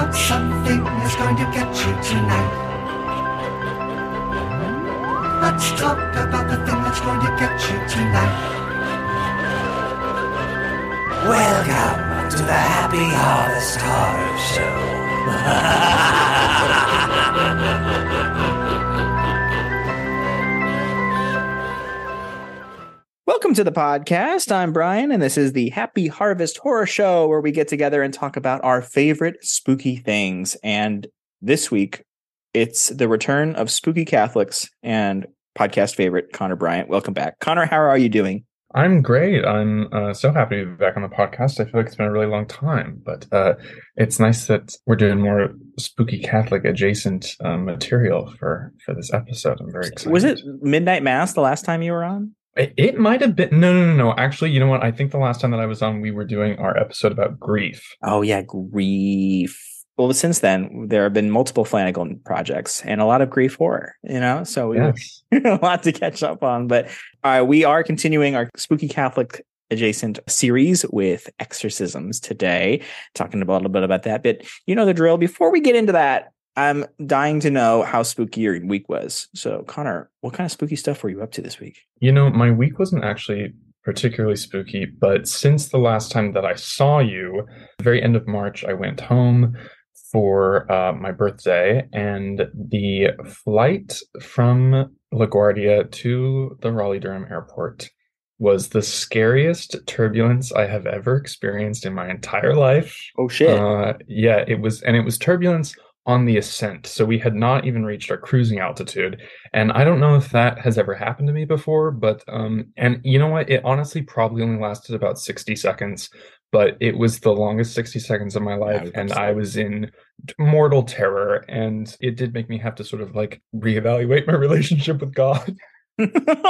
about something that's going to get you tonight. Let's talk about the thing that's going to get you tonight. Welcome to the Happy Harvest Horror Welcome to the podcast. I'm Brian, and this is the Happy Harvest Horror Show, where we get together and talk about our favorite spooky things. And this week, it's the return of Spooky Catholics and podcast favorite Connor Bryant. Welcome back, Connor. How are you doing? I'm great. I'm uh, so happy to be back on the podcast. I feel like it's been a really long time, but uh, it's nice that we're doing more spooky Catholic adjacent uh, material for for this episode. I'm very excited. Was it Midnight Mass the last time you were on? It, it might have been. No, no, no, no. Actually, you know what? I think the last time that I was on, we were doing our episode about grief. Oh yeah, grief. Well, since then there have been multiple Flanagan projects and a lot of grief horror. You know, so we Yes. a lot to catch up on. But uh, we are continuing our spooky Catholic adjacent series with exorcisms today, talking about, a little bit about that. But you know the drill. Before we get into that, I'm dying to know how spooky your week was. So, Connor, what kind of spooky stuff were you up to this week? You know, my week wasn't actually particularly spooky, but since the last time that I saw you, the very end of March, I went home for uh, my birthday, and the flight from LaGuardia to the Raleigh Durham airport was the scariest turbulence I have ever experienced in my entire life. Oh shit! Uh, yeah, it was, and it was turbulence on the ascent. So we had not even reached our cruising altitude. And I don't know if that has ever happened to me before, but, um, and you know what? It honestly probably only lasted about 60 seconds, but it was the longest 60 seconds of my life. was and I was in mortal terror. And it did make me have to sort of like reevaluate my relationship with God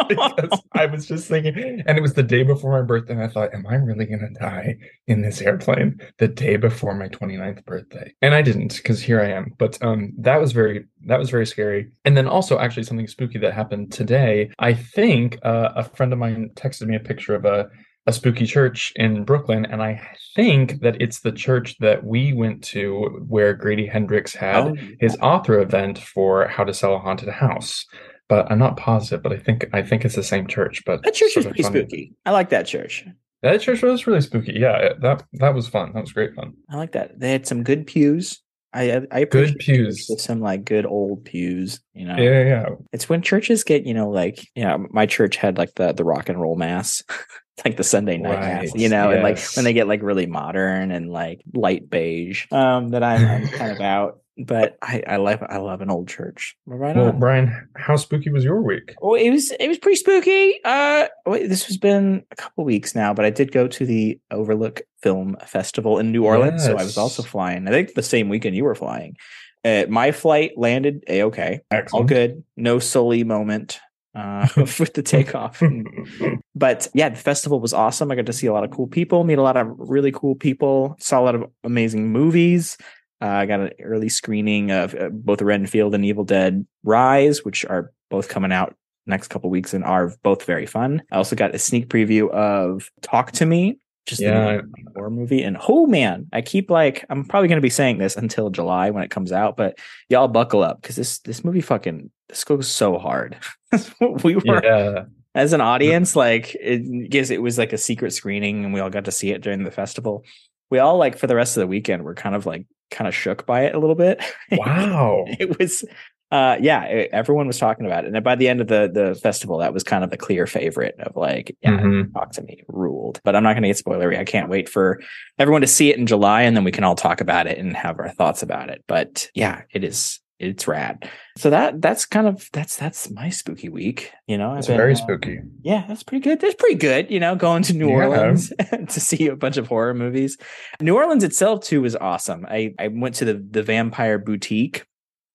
because I was just thinking, and it was the day before my birthday, and I thought, am I really going to die in this airplane the day before my 29th birthday? And I didn't, because here I am. But um, that was very, that was very scary. And then also, actually, something spooky that happened today. I think uh, a friend of mine texted me a picture of a a spooky church in Brooklyn, and I think that it's the church that we went to where Grady Hendrix had Oh, his author event for how to sell a haunted house but i'm not positive but i think i think it's the same church but that church was pretty fun. spooky. I like that church. that church was really spooky yeah that that was fun that was great fun I like that. They had some good pews. I I- appreciate pews. with some like good old pews. You know, yeah yeah, yeah. it's when churches get you know like you know my church had like the the rock and roll mass, like the Sunday night mass. You know, and like when they get like really modern and like light beige. Um, that I'm, I'm kind of out. But I I love I love an old church. Right well on. brian how spooky was your week Well, it was it was pretty spooky. Uh, wait, this has been a couple weeks now, but I did go to the Overlook Film Festival in New Orleans, so I was also flying. I think the same weekend you were flying. Uh, my flight landed a okay, all good, no Sully moment uh, with the takeoff. but yeah, the festival was awesome. I got to see a lot of cool people, meet a lot of really cool people, saw a lot of amazing movies. Uh, I got an early screening of uh, both Renfield and Evil Dead Rise, which are both coming out next couple weeks and are both very fun. I also got a sneak preview of Talk to Me, just Yeah. the horror movie. And oh man, I keep like I'm probably going to be saying this until July when it comes out, but y'all buckle up because this this movie fucking this goes so hard. we were yeah as an audience, like it guess it was like a secret screening, and we all got to see it during the festival. We all like for the rest of the weekend were kind of like kind of shook by it a little bit. wow. It was uh yeah it- everyone was talking about it. And by the end of the the festival that was kind of the clear favorite of like yeah Mhm. talk to me ruled. But i'm not going to get spoilery. I can't wait for everyone to see it in july and then we can all talk about it and have our thoughts about it. But yeah it is it's rad so that that's kind of that's that's my spooky week you know it's very uh, spooky yeah, that's pretty good. That's pretty good. You know, going to New Yeah. Orleans to see a bunch of horror movies. New Orleans itself too was awesome. I I went to the the Vampire Boutique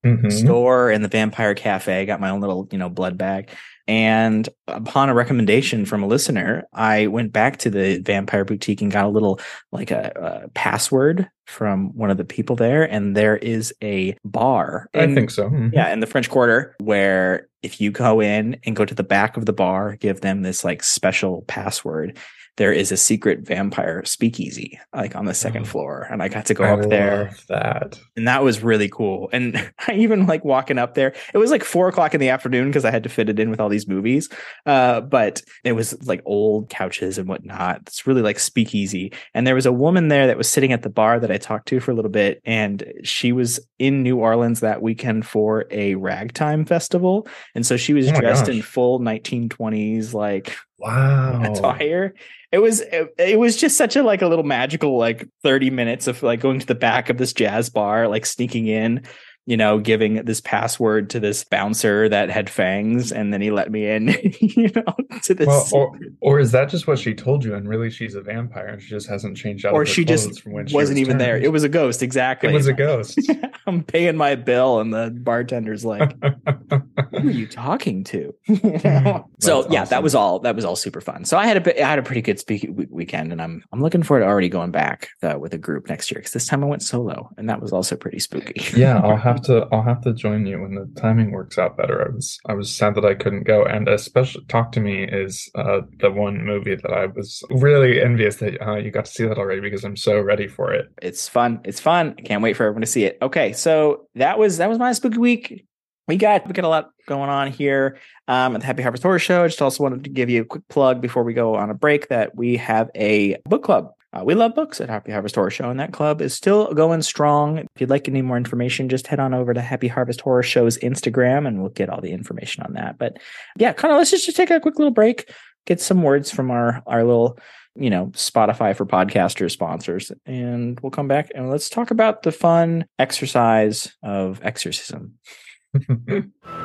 Mhm. store and the Vampire Cafe. Got my own little you know blood bag. And upon a recommendation from a listener, I went back to the Vampire Boutique and got a little like a, a password from one of the people there. And there is a bar. i think so Mhm. yeah, in the French Quarter, where if you go in and go to the back of the bar, give them this like special password, there is a secret vampire speakeasy like on the second Oh. floor, and I got to go I up there that. and that was really cool. And I even like walking up there. It was like four o'clock in the afternoon because I had to fit it in with all these movies. Uh, but it was like old couches and whatnot. It's really like speakeasy. And there was a woman there that was sitting at the bar that I talked to for a little bit, and she was in New Orleans that weekend for a ragtime festival, and so she was Oh dressed in full 1920s like Wow. attire. It was it, it was just such a like a little magical like 30 minutes of like going to the back of this jazz bar, like sneaking in, you know, giving this password to this bouncer that had fangs, and then he let me in, you know, to this Well, or, or is that just what she told you? And really, she's a vampire, and she just hasn't changed out. or she just from when she wasn't was even there. It was a ghost, exactly. It was a ghost. I'm paying my bill, and the bartender's like, who are you talking to? You know? so yeah, that was all. That was all super fun. So I had a I had a pretty good speak weekend, and I'm I'm looking forward to already going back uh, with a group next year because this time I went solo, and that was also pretty spooky. yeah, I'll have to. I'll have to join you when the timing works out better. I was. I was sad that I couldn't go, and especially "Talk to Me" is uh, the one movie that I was really envious that uh, you got to see that already because I'm so ready for it. it's fun. It's fun. I can't wait for everyone to see it. Okay, so that was that was my spooky week. We got we got a lot going on here um, at the Happy Harvest Horror Show. I just also wanted to give you a quick plug before we go on a break that we have a book club. Uh, we love books at Happy Harvest Horror Show, and that club is still going strong. If you'd like any more information, just head on over to Happy Harvest Horror Show's Instagram, and we'll get all the information on that. But yeah, kind of let's just, just take a quick little break, get some words from our our little you know, Spotify for podcasters sponsors. And we'll come back and let's talk about the fun exercise of exorcism.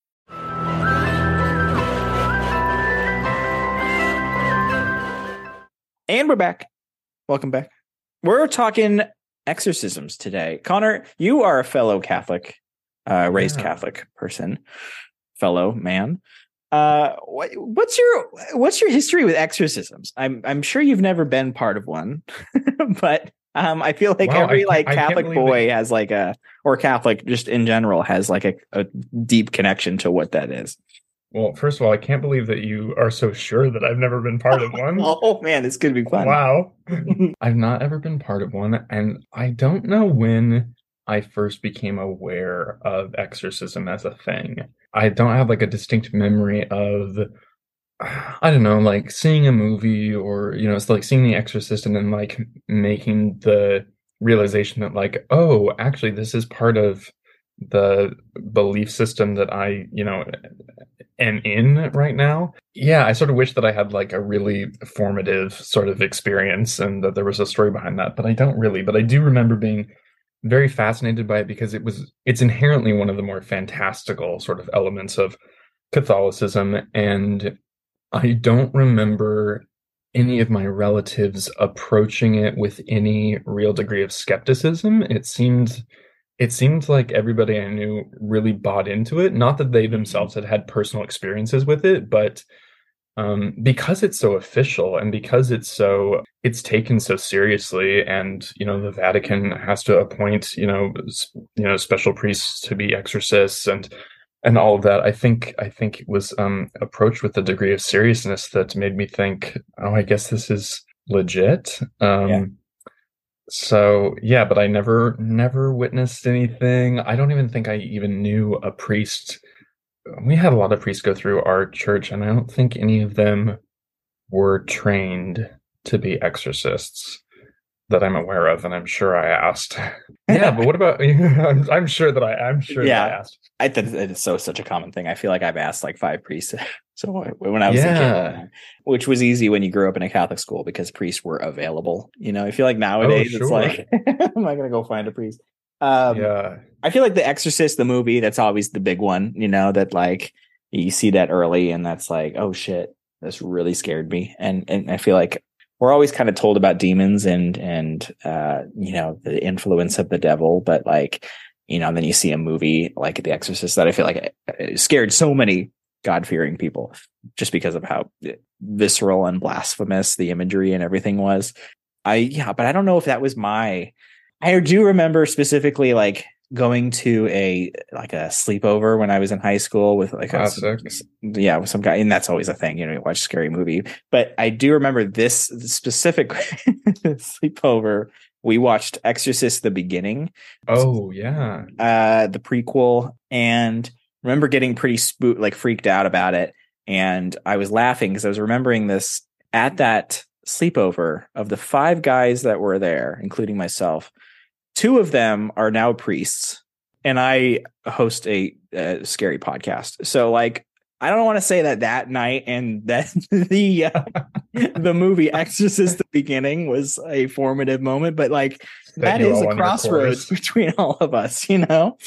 And we're back. Welcome back. We're talking exorcisms today. Connor, you are a fellow Catholic, uh, raised Yeah. Catholic person, fellow man. Uh, what, what's your what's your history with exorcisms? I'm I'm sure you've never been part of one, but um, I feel like Wow, every like Catholic boy has like a or Catholic just in general has like a, a deep connection to what that is. Well, first of all, I can't believe that you are so sure that I've never been part of one. Oh man, this could be fun. Wow. I've not ever been part of one, and I don't know when I first became aware of exorcism as a thing. I don't have like a distinct memory of I don't know, like seeing a movie or you know, it's like seeing The Exorcist and then like making the realization that like, oh, actually this is part of the belief system that I, you know, am in right now. Yeah, I sort of wish that I had like a really formative sort of experience and that there was a story behind that, but I don't really. But I do remember being very fascinated by it because it was it's inherently one of the more fantastical sort of elements of Catholicism and I don't remember any of my relatives approaching it with any real degree of skepticism. It seemed it seemed like everybody I knew really bought into it. Not that they themselves had had personal experiences with it, but um, because it's so official and because it's so it's taken so seriously, and you know the Vatican has to appoint you know you know special priests to be exorcists and and all of that. I think I think it was um, approached with a degree of seriousness that made me think, oh, I guess this is legit. Um, Yeah. So yeah, but I never never witnessed anything. I don't even think I even knew a priest. We had a lot of priests go through our church, and I don't think any of them were trained to be exorcists that I'm aware of, and I'm sure I asked. yeah, but what about? I'm, I'm sure that I. I'm sure Yeah. I asked. I think it is so such a common thing. I feel like I've asked like five priests. so when I was a Yeah. kid, which was easy when you grew up in a Catholic school because priests were available. You know, I feel like nowadays it's Oh, sure. like, am I going to go find a priest? Um, yeah, I feel like The Exorcist, the movie, that's always the big one. You know that like you see that early and that's like oh shit this really scared me and and i feel like we're always kind of told about demons and and uh you know the influence of the devil but like you know and then you see a movie like the exorcist that i feel like it, it scared so many god-fearing people just because of how visceral and blasphemous the imagery and everything was. I yeah but i don't know if that was my i do remember specifically like going to a like a sleepover when I was in high school with like a, yeah with some guy and that's always a thing you know you watch a scary movie. But I do remember this specific sleepover we watched Exorcist the beginning. Oh yeah. Uh the prequel and remember getting pretty spooked like freaked out about it and I was laughing because I was remembering this at that sleepover of the five guys that were there including myself Two of them are now priests, and I host a, a scary podcast. So, like, I don't want to say that that night and that the uh, the movie Exorcist the beginning was a formative moment, but like that, that is a crossroads between all of us, you know.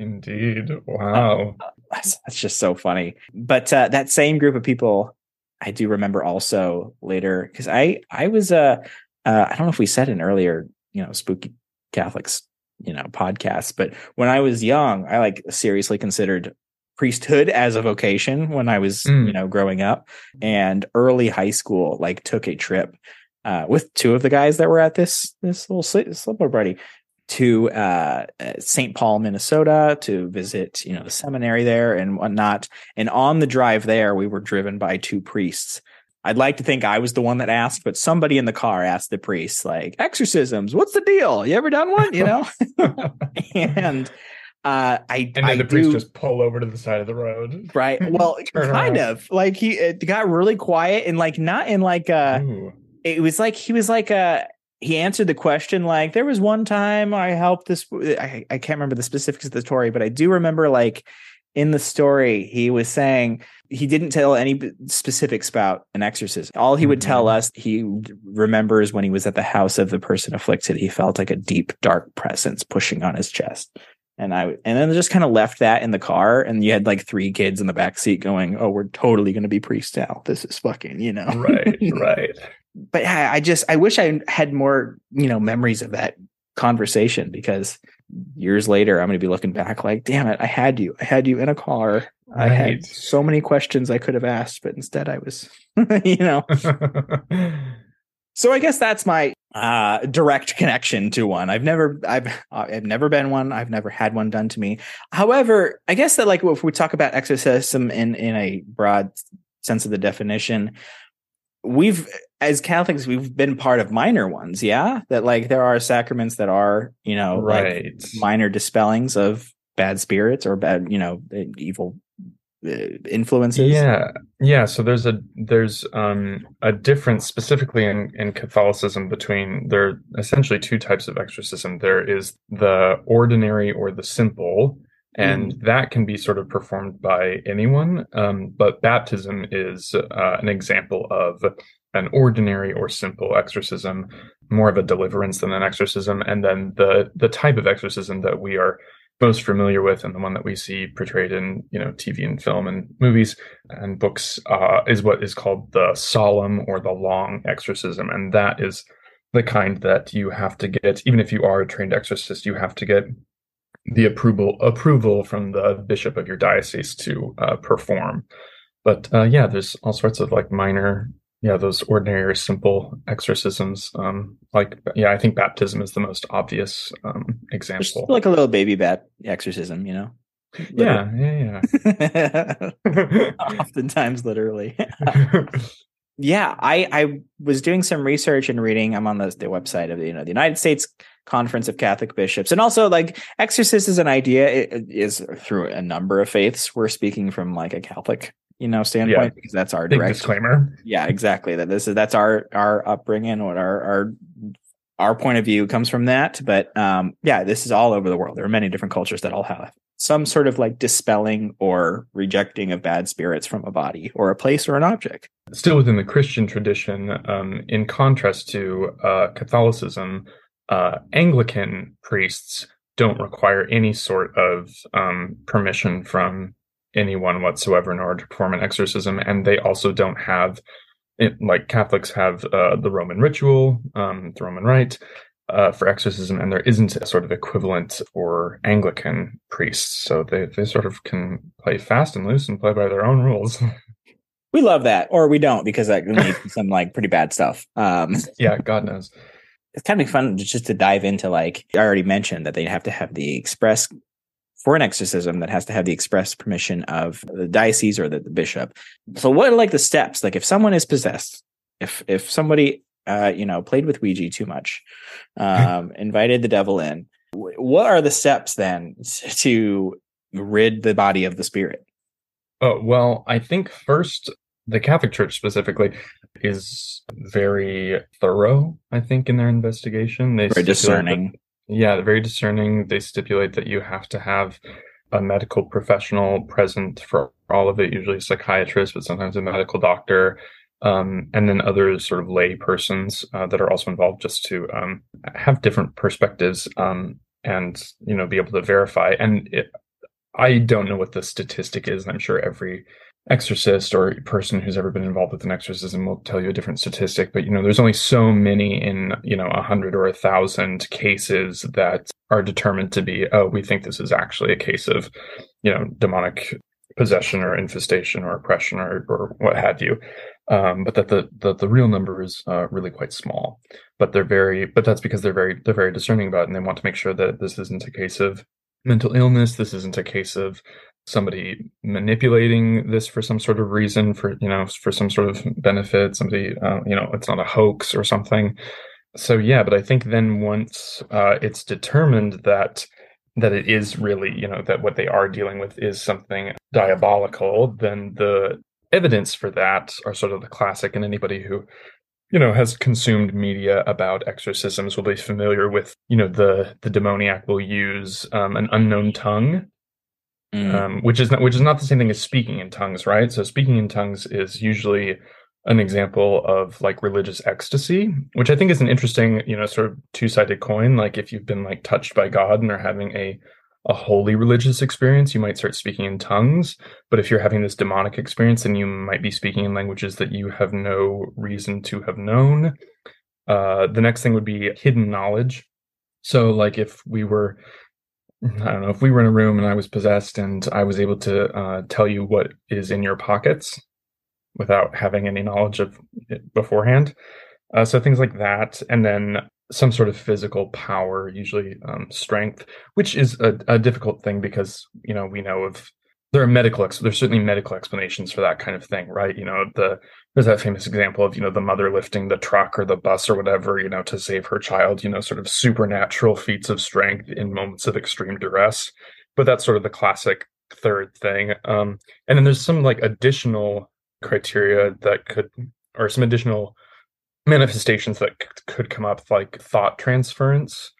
Indeed. Wow. Uh, that's, that's, just so funny. But uh, that same group of people, I do remember also later because I I was uh, uh I don't know if we said in earlier you know spooky Catholics, you know, podcasts. But when I was young, I like seriously considered priesthood as a vocation when I was, mm. you know, growing up. And early high school, like took a trip uh, with two of the guys that were at this this little slumber party to uh, St. Paul, Minnesota, to visit, you know, the seminary there and whatnot. And on the drive there, we were driven by two priests I'd like to think I was the one that asked, but somebody in the car asked the priest, like, exorcisms, what's the deal? You ever done one? You know? and uh I And then I the priest do, just pull over to the side of the road. Right. Well, kind around. of. Like he it got really quiet and like not in like uh Ooh. it was like he was like uh he answered the question like there was one time I helped this I, I can't remember the specifics of the story, but I do remember like in the story he was saying he didn't tell any specifics about an exorcism. All he would tell Mhm. us, he remembers when he was at the house of the person afflicted, he felt like a deep, dark presence pushing on his chest. And I and then just kind of left that in the car, and you had like three kids in the back seat going, "Oh, we're totally going to be priests now. This is fucking, you know." Right, right. But I, I just I wish I had more, you know, memories of that conversation because years later I'm going to be looking back like, "Damn it, I had you. I had you in a car." I had so many questions I could have asked, but instead I was, you know. So I guess that's my uh, direct connection to one. I've never, I've, I've never been one. I've never had one done to me. However, I guess that like if we talk about exorcism in in a broad sense of the definition, we've as Catholics we've been part of minor ones. Yeah, that like there are sacraments that are you know like right. minor dispellings of bad spirits or bad you know evil uh, influences. Yeah, yeah. So there's a there's um a difference specifically in in Catholicism between there are essentially two types of exorcism. There is the ordinary or the simple, and that can be sort of performed by anyone. Um, but baptism is uh, an example of an ordinary or simple exorcism, more of a deliverance than an exorcism. And then the the type of exorcism that we are most familiar with and the one that we see portrayed in you know TV and film and movies and books uh, is what is called the solemn or the long exorcism, and that is the kind that you have to get even if you are a trained exorcist, you have to get the approval approval from the bishop of your diocese to uh, perform. But uh, yeah, there's all sorts of like minor yeah those ordinary or simple exorcisms um like yeah i think baptism is the most obvious um Just example like a little baby bat exorcism, you know. yeah yeah yeah. yeah Oftentimes, literally. yeah, I I was doing some research and reading. I'm on the, the website of the you know the United States Conference of Catholic Bishops, and also like exorcist is an idea. It, is through a number of faiths. We're speaking from like a Catholic you know standpoint because that's our big direct disclaimer. Yeah exactly. That this is that's our our upbringing what our our our point of view comes from that. But um yeah this is all over the world. There are many different cultures that all have some sort of like dispelling or rejecting of bad spirits from a body or a place or an object. Still within the christian tradition um in contrast to uh catholicism uh anglican priests don't require any sort of um permission from anyone whatsoever in order to perform an exorcism, and they also don't have it, like Catholics have uh, the Roman ritual, um, the Roman rite uh, for exorcism, and there isn't a sort of equivalent for Anglican priests, so they they sort of can play fast and loose and play by their own rules. We love that, or we don't, because that can lead to some like pretty bad stuff. Um, yeah, God knows. It's kind of fun just to dive into like I already mentioned that they have to have the express for an exorcism that has to have the express permission of the diocese or the, the bishop. So what are like the steps? Like if someone is possessed, if if somebody uh you know played with Ouija too much, um invited the devil in, what are the steps then to rid the body of the spirit? Oh, well, I think first, the Catholic Church specifically is very thorough, I think, in their investigation. They Very stipulate that- discerning. yeah, they're very discerning. They stipulate that you have to have a medical professional present for all of it, usually a psychiatrist, but sometimes a medical doctor, um, and then other sort of lay persons uh, that are also involved just to um, have different perspectives um, and you know be able to verify. And it, I don't know what the statistic is. And I'm sure every exorcist or person who's ever been involved with an exorcism will tell you a different statistic but you know there's only so many in you know a hundred or a thousand cases that are determined to be oh we think this is actually a case of you know demonic possession or infestation or oppression or, or what have you. Um, but that the, the the real number is uh, really quite small. But they're very but that's because they're very they're very discerning about it and they want to make sure that this isn't a case of mental illness. This isn't a case of somebody manipulating this for some sort of reason for you know for some sort of benefit somebody uh, you know it's not a hoax or something. So yeah but i think then once uh, it's determined that that it is really you know that what they are dealing with is something diabolical then the evidence for that are sort of the classic and anybody who you know has consumed media about exorcisms will be familiar with you know the the demoniac will use um, an unknown tongue Mm. um, which is not which is not the same thing as speaking in tongues, right? So speaking in tongues is usually an example of like religious ecstasy, which I think is an interesting, you know, sort of two sided coin. Like if you've been like touched by God and are having a a holy religious experience, you might start speaking in tongues. But if you're having this demonic experience, then you might be speaking in languages that you have no reason to have known. Uh, the next thing would be hidden knowledge. So, like if we were I don't know if we were in a room and I was possessed and I was able to uh, tell you what is in your pockets without having any knowledge of it beforehand. Uh, so things like that, and then some sort of physical power, usually um, strength, which is a, a difficult thing because you know we know of there are medical ex- there's certainly medical explanations for that kind of thing, right? You know the there's that famous example of you know the mother lifting the truck or the bus or whatever you know to save her child you know sort of supernatural feats of strength in moments of extreme duress. But that's sort of the classic third thing. Um and then there's some like additional criteria that could or some additional manifestations that c- could come up like thought transference.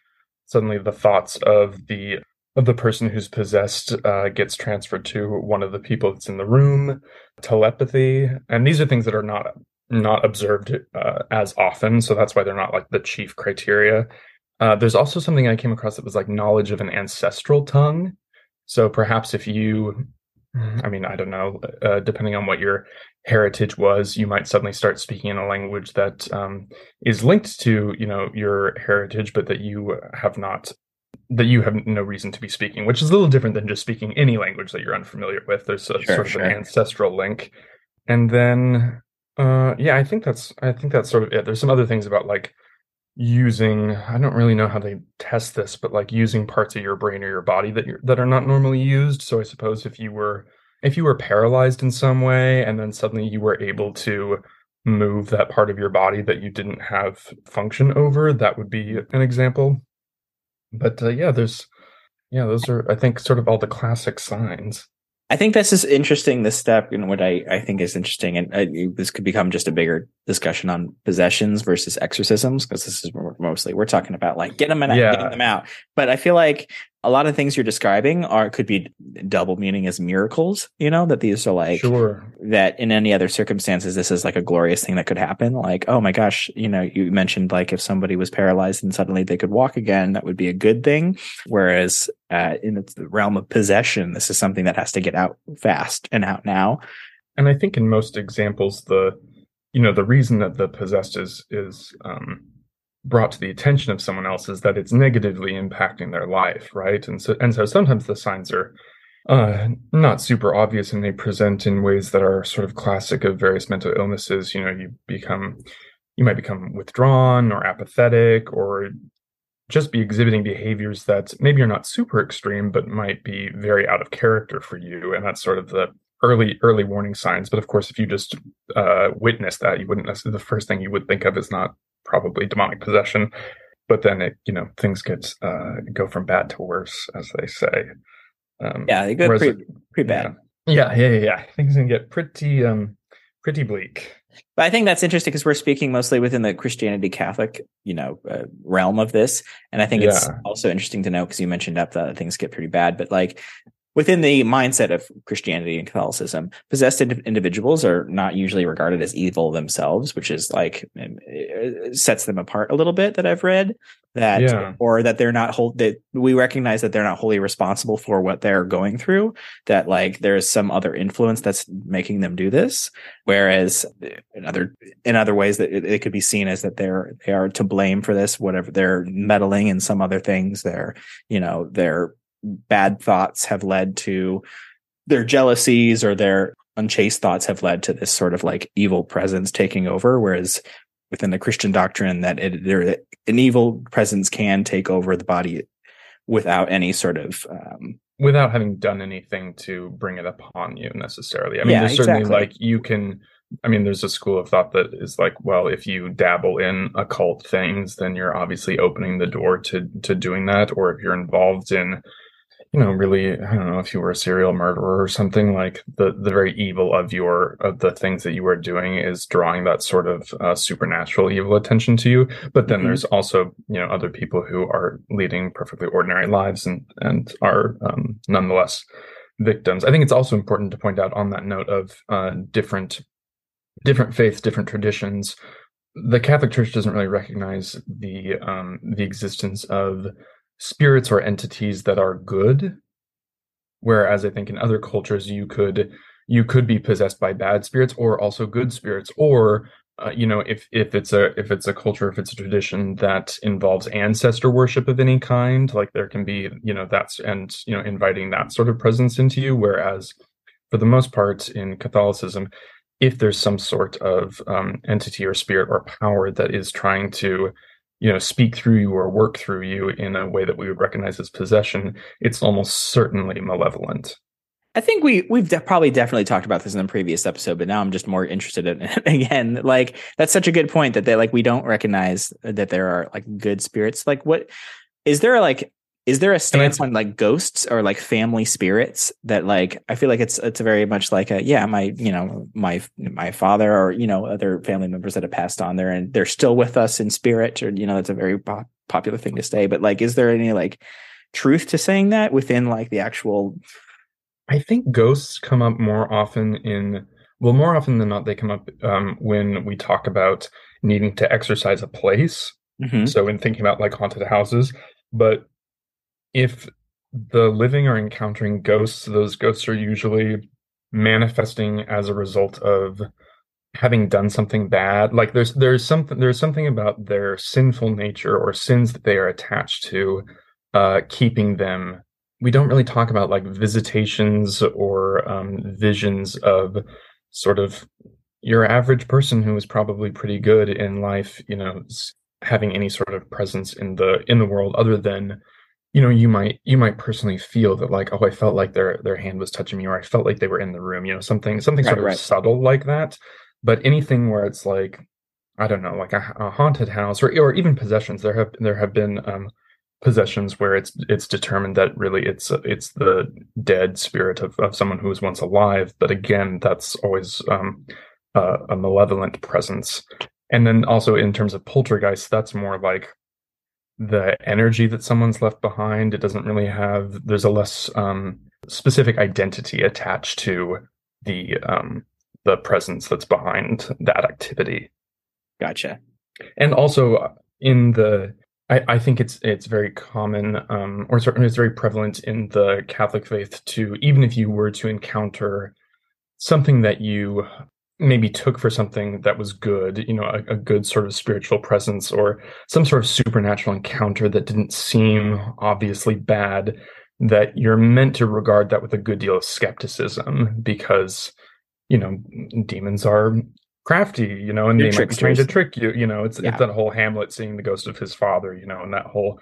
Suddenly the thoughts of the the person who's possessed uh, gets transferred to one of the people that's in the room telepathy and these are things that are not not observed uh, as often so that's why they're not like the chief criteria. Uh, there's also something i came across that was like knowledge of an ancestral tongue. So perhaps if you i mean i don't know uh, depending on what your heritage was you might suddenly start speaking in a language that um, is linked to you know your heritage but that you have not that you have no reason to be speaking, which is a little different than just speaking any language that you're unfamiliar with. There's a Sure, sort of sure. an ancestral link. And then uh yeah, I think that's I think that's sort of it. There's some other things about like using I don't really know how they test this, but like using parts of your brain or your body that you're, that are not normally used. So I suppose if you were if you were paralyzed in some way and then suddenly you were able to move that part of your body that you didn't have function over, that would be an example but uh, yeah there's yeah those are i think sort of all the classic signs I think this is interesting. This step, and what I, I think is interesting, and uh, this could become just a bigger discussion on possessions versus exorcisms because this is mostly we're talking about like get them and Yeah. getting them out. But I feel like a lot of things you're describing are could be double meaning as miracles. You know that these are like sure. that in any other circumstances this is like a glorious thing that could happen like oh my gosh you know you mentioned like if somebody was paralyzed and suddenly they could walk again that would be a good thing whereas uh, in the realm of possession this is something that has to get out fast and out now And I think in most examples, the you know the reason that the possessed is is um, brought to the attention of someone else is that it's negatively impacting their life, right? And so and so sometimes the signs are uh, not super obvious, and they present in ways that are sort of classic of various mental illnesses. You know, you become you might become withdrawn or apathetic or just be exhibiting behaviors that maybe are not super extreme but might be very out of character for you and that's sort of the early early warning signs but of course if you just uh witness that you wouldn't necessarily the first thing you would think of is not probably demonic possession. But then it you know things get uh go from bad to worse as they say. Um yeah they go pretty, pretty bad. Yeah. Yeah yeah, yeah. things can get pretty um pretty bleak. But I think that's interesting because we're speaking mostly within the Christianity Catholic, you know, uh, realm of this, and I think it's also interesting to know because you mentioned up that things get pretty bad, but like within the mindset of Christianity and Catholicism, possessed individuals are not usually regarded as evil themselves, which is like um, sets them apart a little bit. That I've read that, Yeah. or that they're not hold that we recognize that they're not wholly responsible for what they're going through. That like there's some other influence that's making them do this. Whereas in other in other ways that it, it could be seen as that they're they are to blame for this, whatever they're meddling in some other things. They're you know their bad thoughts have led to their jealousies or their unchaste thoughts have led to this sort of like evil presence taking over. Whereas within the Christian doctrine, that it there an evil presence can take over the body without any sort of um, without having done anything to bring it upon you necessarily. I mean, Yeah, there's certainly exactly. like you can. I mean, there's a school of thought that is like, well, if you dabble in occult things, then you're obviously opening the door to to doing that. Or if you're involved in, you know, really, I don't know, if you were a serial murderer or something, like the the very evil of your of the things that you are doing is drawing that sort of uh, supernatural evil attention to you. But then Mhm. there's also, you know, other people who are leading perfectly ordinary lives and and are um, nonetheless victims. I think it's also important to point out on that note of uh, different different faiths, different traditions. The Catholic Church doesn't really recognize the um, the existence of spirits or entities that are good, whereas I think in other cultures you could you could be possessed by bad spirits or also good spirits, or uh, you know if if it's a if it's a culture if it's a tradition that involves ancestor worship of any kind, like there can be you know that's and you know inviting that sort of presence into you, whereas for the most part in Catholicism if there's some sort of um, entity or spirit or power that is trying to you know speak through you or work through you in a way that we would recognize as possession it's almost certainly malevolent I think we we've de- probably definitely talked about this in the previous episode, but now I'm just more interested in it again. Like that's such a good point that they like we don't recognize that there are like good spirits. Like what is there like is there a stance on like ghosts or like family spirits that like I feel like it's it's very much like a yeah my you know my my father or you know other family members that have passed on there and they're still with us in spirit or you know that's a very pop- popular thing to say. But like is there any like truth to saying that within like the actual i think ghosts come up more often in well more often than not they come up um, when we talk about needing to exorcise a place Mhm. so in thinking about like haunted houses but if the living are encountering ghosts those ghosts are usually manifesting as a result of having done something bad like there's there's something there's something about their sinful nature or sins that they are attached to uh keeping them. We don't really talk about like visitations or um visions of sort of your average person who is probably pretty good in life you know having any sort of presence in the in the world other than you know you might you might personally feel that like oh i felt like their their hand was touching me or i felt like they were in the room you know something something sort Right, of right. subtle like that but anything where it's like i don't know like a, a haunted house or or even possessions there have there have been um possessions where it's it's determined that really it's it's the dead spirit of, of someone who was once alive but again that's always um uh, a malevolent presence. And then also in terms of poltergeist, that's more like the energy that someone's left behind. It doesn't really have. There's a less um, specific identity attached to the um, the presence that's behind that activity. Gotcha. And also uh, in the I, I think it's it's very common, um, or certainly it's very prevalent in the Catholic faith to even if you were to encounter something that you maybe took for something that was good, you know, a, a, good sort of spiritual presence or some sort of supernatural encounter that didn't seem obviously bad, that you're meant to regard that with a good deal of skepticism because, you know, demons are crafty, you know, and they might be trying to trick you. You know, it's yeah. it's that whole Hamlet seeing the ghost of his father, you know, and that whole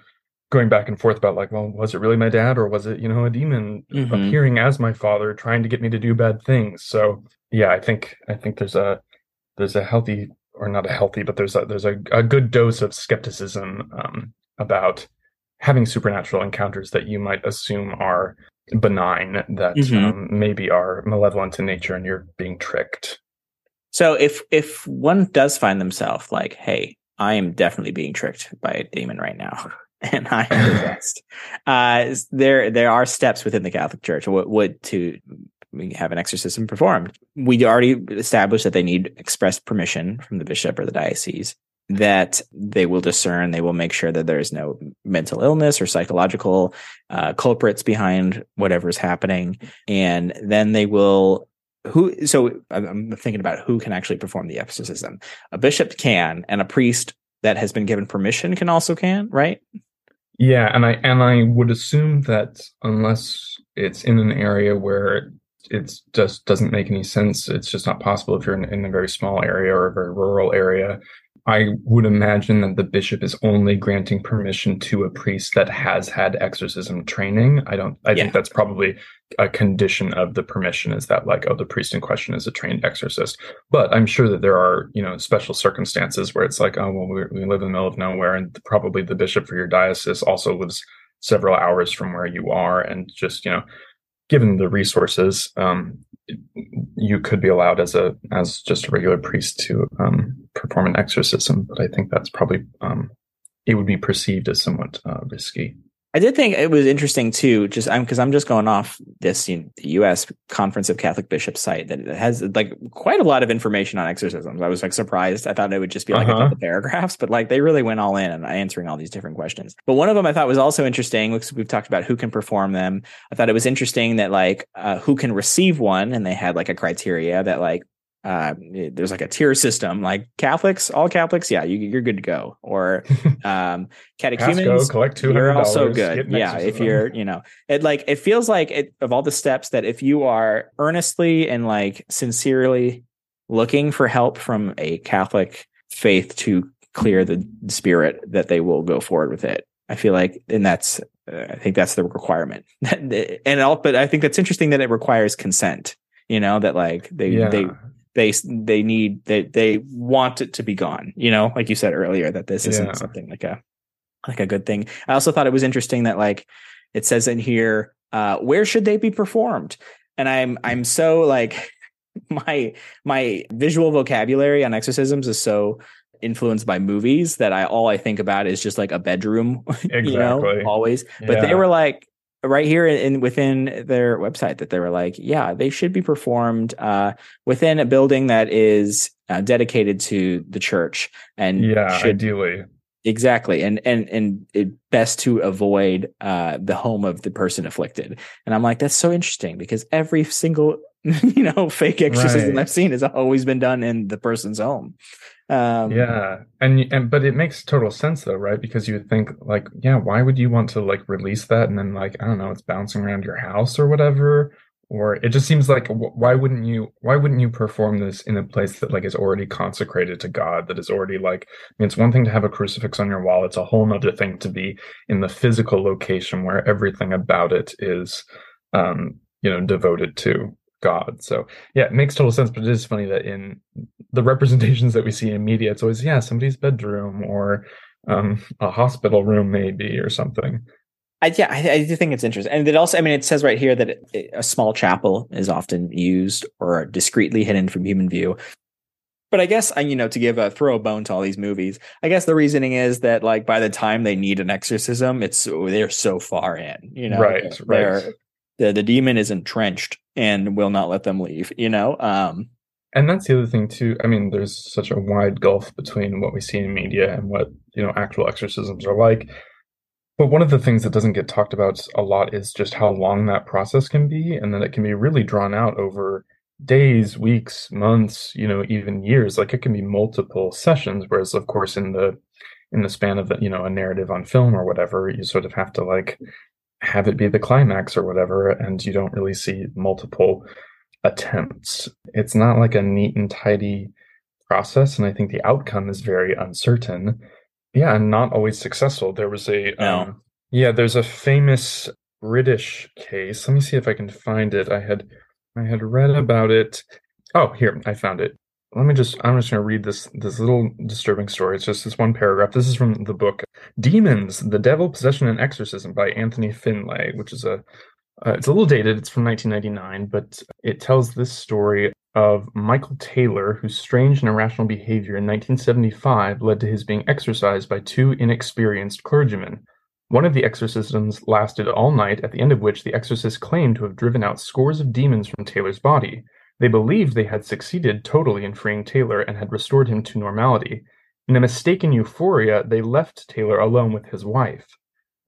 going back and forth about like, well, was it really my dad or was it, you know, a demon mm-hmm. appearing as my father trying to get me to do bad things? So yeah, I think I think there's a there's a healthy or not a healthy, but there's a there's a, a good dose of skepticism um, about having supernatural encounters that you might assume are benign that mm-hmm. um, maybe are malevolent in nature and you're being tricked so if if one does find themselves like, hey, I am definitely being tricked by a demon right now, and I am the best. Uh, there there are steps within the Catholic Church what would to have an exorcism performed. We already established that they need express permission from the bishop or the diocese. That they will discern, they will make sure that there is no mental illness or psychological uh, culprits behind whatever's happening, and then they will who so i'm thinking about who can actually perform the exorcism a bishop can and a priest that has been given permission can also can right yeah and i and i would assume that unless it's in an area where it just doesn't make any sense it's just not possible if you're in, in a very small area or a very rural area I would imagine that the bishop is only granting permission to a priest that has had exorcism training. I don't, I yeah. think that's probably a condition of the permission is that like, oh, the priest in question is a trained exorcist. But I'm sure that there are, you know, special circumstances where it's like, oh, well, we live in the middle of nowhere and probably the bishop for your diocese also lives several hours from where you are. And just, you know, given the resources, um, you could be allowed as a as just a regular priest to um, perform an exorcism, but I think that's probably um, it would be perceived as somewhat uh, risky. I did think it was interesting too, just I'm because I'm just going off this you know, U.S. Conference of Catholic Bishops site that has like quite a lot of information on exorcisms. I was like surprised. I thought it would just be like uh-huh. a couple paragraphs, but like they really went all in and answering all these different questions. But one of them I thought was also interesting because we've talked about who can perform them. I thought it was interesting that like uh, who can receive one, and they had like a criteria that like uh, there's like a tier system like catholics all catholics yeah you, are good to go. Or um catechumens go, collect two you're also good. yeah if you're you know it like it feels like it of all the steps that if you are earnestly and like sincerely looking for help from a catholic faith to clear the spirit that they will go forward with it. I feel like and that's uh, i think that's the requirement. And all but i think that's interesting that it requires consent you know that like they yeah. they they they need they they want it to be gone you know like you said earlier that this isn't something like a like a good thing i also thought it was interesting that like it says in here uh where should they be performed and i'm i'm so like my my visual vocabulary on exorcisms is so influenced by movies that I all I think about is just like a bedroom, exactly. you know, always. But yeah. they were like, right here in within their website that they were like, yeah, they should be performed uh, within a building that is uh, dedicated to the church and yeah, should, ideally. Exactly, and and and it best to avoid uh, the home of the person afflicted. And I'm like, that's so interesting because every single you know fake exorcism right. I've seen has always been done in the person's home. Um, yeah, and and but it makes total sense though, right? Because you would think like, yeah, why would you want to like release that and then like I don't know, it's bouncing around your house or whatever, or it just seems like why wouldn't you why wouldn't you perform this in a place that like is already consecrated to God, that is already like I mean, it's one thing to have a crucifix on your wall, it's a whole nother thing to be in the physical location where everything about it is, um, you know, devoted to God. So yeah, it makes total sense. But it is funny that in the representations that we see in media, it's always yeah somebody's bedroom or um, a hospital room maybe or something. I, yeah, I, I do think it's interesting, and it also, I mean, it says right here that it, a small chapel is often used or discreetly hidden from human view. But I guess I, you know, to give a throw a bone to all these movies, I guess the reasoning is that like by the time they need an exorcism, it's they're so far in, you know, Right, right. The the demon is entrenched and will not let them leave. You know, um, And that's the other thing too. I mean, there's such a wide gulf between what we see in media and what, you know, actual exorcisms are like. But one of the things that doesn't get talked about a lot is just how long that process can be and that it can be really drawn out over days, weeks, months, you know, even years. Like it can be multiple sessions whereas of course in the in the span of the, you know, a narrative on film or whatever, you sort of have to like have it be the climax or whatever and you don't really see multiple attempts. It's not like a neat and tidy process, and I think the outcome is very uncertain. Yeah, and not always successful. There was a No. um, yeah, there's a famous British case. Let me see if I can find it. I had I had read about it. Oh, here I found it. Let me just I'm just going to read this this little disturbing story. It's just this one paragraph. This is from the book Demons: The Devil, Possession and Exorcism by Anthony Finlay, which is a uh, it's a little dated. It's from 1999, but it tells this story of Michael Taylor, whose strange and irrational behavior in 1975 led to his being exorcised by two inexperienced clergymen. One of the exorcisms lasted all night, at the end of which the exorcists claimed to have driven out scores of demons from Taylor's body. They believed they had succeeded totally in freeing Taylor and had restored him to normality. In a mistaken euphoria, they left Taylor alone with his wife.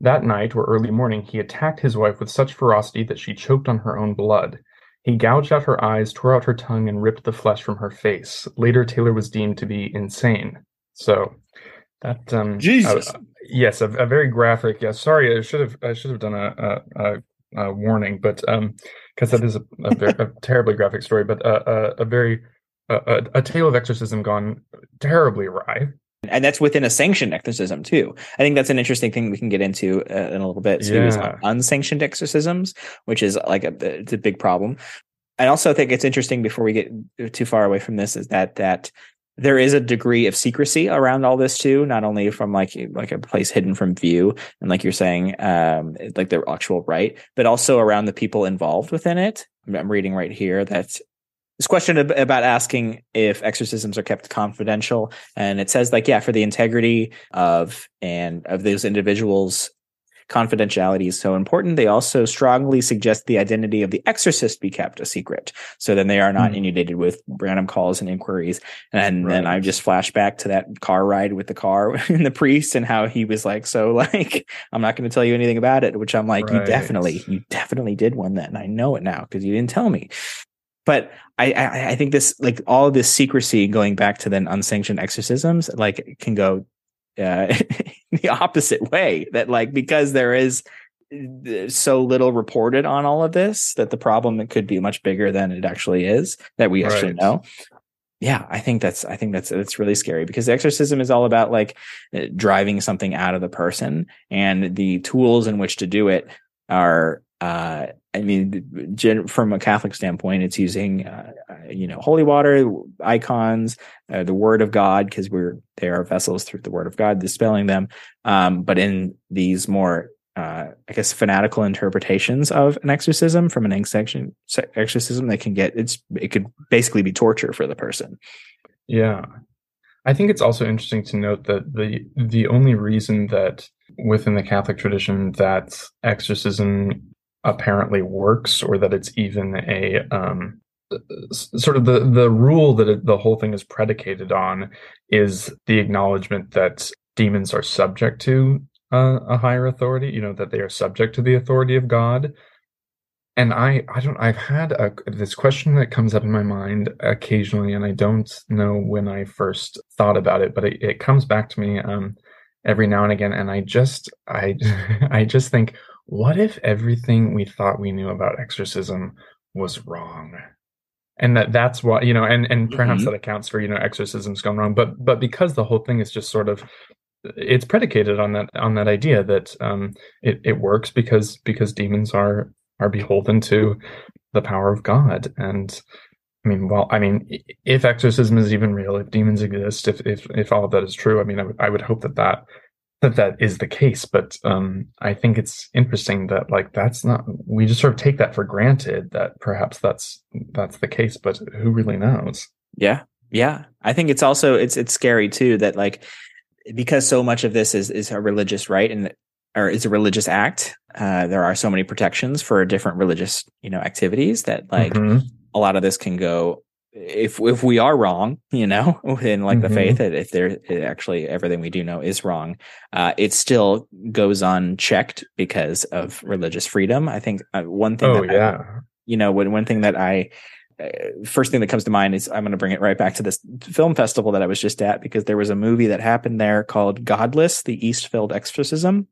That night or early morning, he attacked his wife with such ferocity that she choked on her own blood. He gouged out her eyes, tore out her tongue, and ripped the flesh from her face. Later, Taylor was deemed to be insane. So, that um, Jesus. uh, yes, a, a very graphic. Yeah, sorry, I should have I should have done a a, a, a warning, but um, because that is a, a, a terribly graphic story, but a a, a very a, a, tale of exorcism gone terribly awry. and that's within a sanctioned exorcism too. I think that's an interesting thing we can get into uh, in a little bit. So Yeah. unsanctioned exorcisms, which is like a it's a big problem. I also think it's interesting before we get too far away from this is that that there is a degree of secrecy around all this too, not only from like like a place hidden from view and like you're saying, um, like the actual rite, but also around the people involved within it. I'm- I'm reading right here that this question about asking if exorcisms are kept confidential and it says like yeah for the integrity of and of those individuals confidentiality is so important they also strongly suggest the identity of the exorcist be kept a secret. So then they are not Hmm. inundated with random calls and inquiries. And then i just flash back to that car ride with the car and the priest and how he was like so like i'm not going to tell you anything about it which i'm like you definitely you definitely did one that and i know it now because you didn't tell me. But I, I I think this like all of this secrecy going back to then unsanctioned exorcisms like can go uh, the opposite way that like because there is uh, so little reported on all of this that the problem it could be much bigger than it actually is that we actually Right. know yeah i think that's i think that's that's really scary because the exorcism is all about like uh, driving something out of the person and the tools in which to do it are uh i mean gen- from a catholic standpoint it's using uh, uh, you know holy water icons uh, the word of god because we're they are vessels through the word of god dispelling them um but in these more uh, I guess fanatical interpretations of an exorcism from an exorcism, exorcism that can get it's it could basically be torture for the person. Yeah. I think it's also interesting to note that the the only reason that within the Catholic tradition that exorcism apparently works or that it's even a um sort of the the rule that it, the whole thing is predicated on is the acknowledgement that demons are subject to uh, a higher authority you know that they are subject to the authority of god. And i i don't i've had a, this question that comes up in my mind occasionally and i don't know when i first thought about it but it, it comes back to me um every now and again and i just i i just think what if everything we thought we knew about exorcism was wrong and that that's why you know and and perhaps Mhm. that accounts for you know exorcisms gone wrong but but because the whole thing is just sort of it's predicated on that on that idea that um it, it works because because demons are are beholden to the power of god and i mean well i mean if exorcism is even real if demons exist if if if all of that is true i mean i would, I would hope that that that that is the case but um i think it's interesting that like that's not we just sort of take that for granted that perhaps that's that's the case but who really knows Yeah, Yeah, I think it's also it's it's scary too that like because so much of this is is a religious rite and or is a religious act. Uh, there are so many protections for different religious you know activities that like Mhm. a lot of this can go if if we are wrong you know within like Mhm. the faith that if there actually everything we do know is wrong uh it still goes unchecked because of religious freedom i think uh, one thing Oh that I- yeah. you know when one thing that i uh, first thing that comes to mind is i'm going to bring it right back to this film festival that i was just at because there was a movie that happened there called godless the eastfield exorcism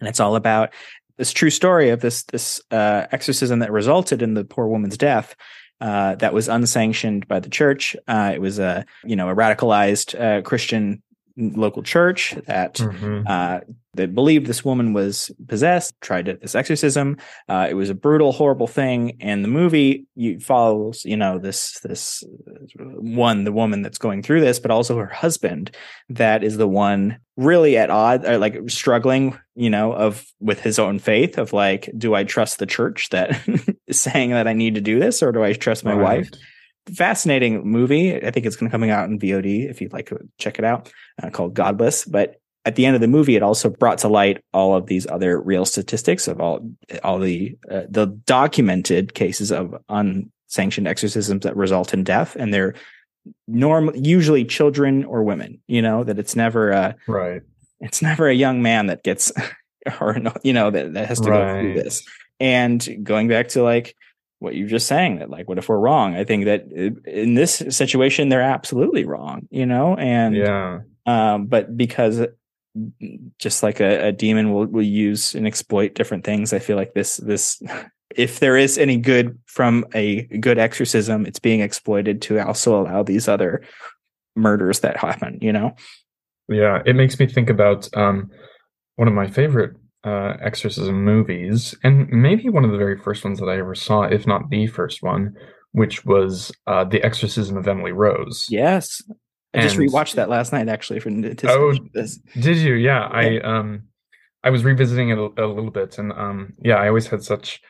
and it's all about this true story of this this uh, exorcism that resulted in the poor woman's death uh, that was unsanctioned by the church. Uh, it was a you know a radicalized uh, Christian local church that Mhm. uh, that believed this woman was possessed, tried this exorcism. Uh, it was a brutal, horrible thing. And the movie you follows, you know, this this uh, one, the woman that's going through this, but also her husband, that is the one really at odds, or like struggling, you know, of with his own faith of like, do I trust the church that is saying that I need to do this, or do I trust my Right. wife? Fascinating movie. I think it's going to coming out in VOD if you'd like to check it out, uh, called Godless. But at the end of the movie, it also brought to light all of these other real statistics of all all the uh, the documented cases of unsanctioned exorcisms that result in death, and they're normal, usually children or women. You know that it's never a Right. it's never a young man that gets or you know that, that has to go through this and going back to like what you're just saying that like what if we're wrong? I think that in this situation they're absolutely wrong you know? And yeah. um but because just like a, a demon will, will use and exploit different things i feel like this this if there is any good from a good exorcism it's being exploited to also allow these other murders that happen you know? Yeah, it makes me think about um, one of my favorite uh, exorcism movies, and maybe one of the very first ones that I ever saw, if not the first one, which was uh, The Exorcism of Emily Rose. Yes. I just rewatched that last night actually for anticipation Oh, this. Did you? Yeah, I um, I was revisiting it a, a little bit, and um, yeah, I always had such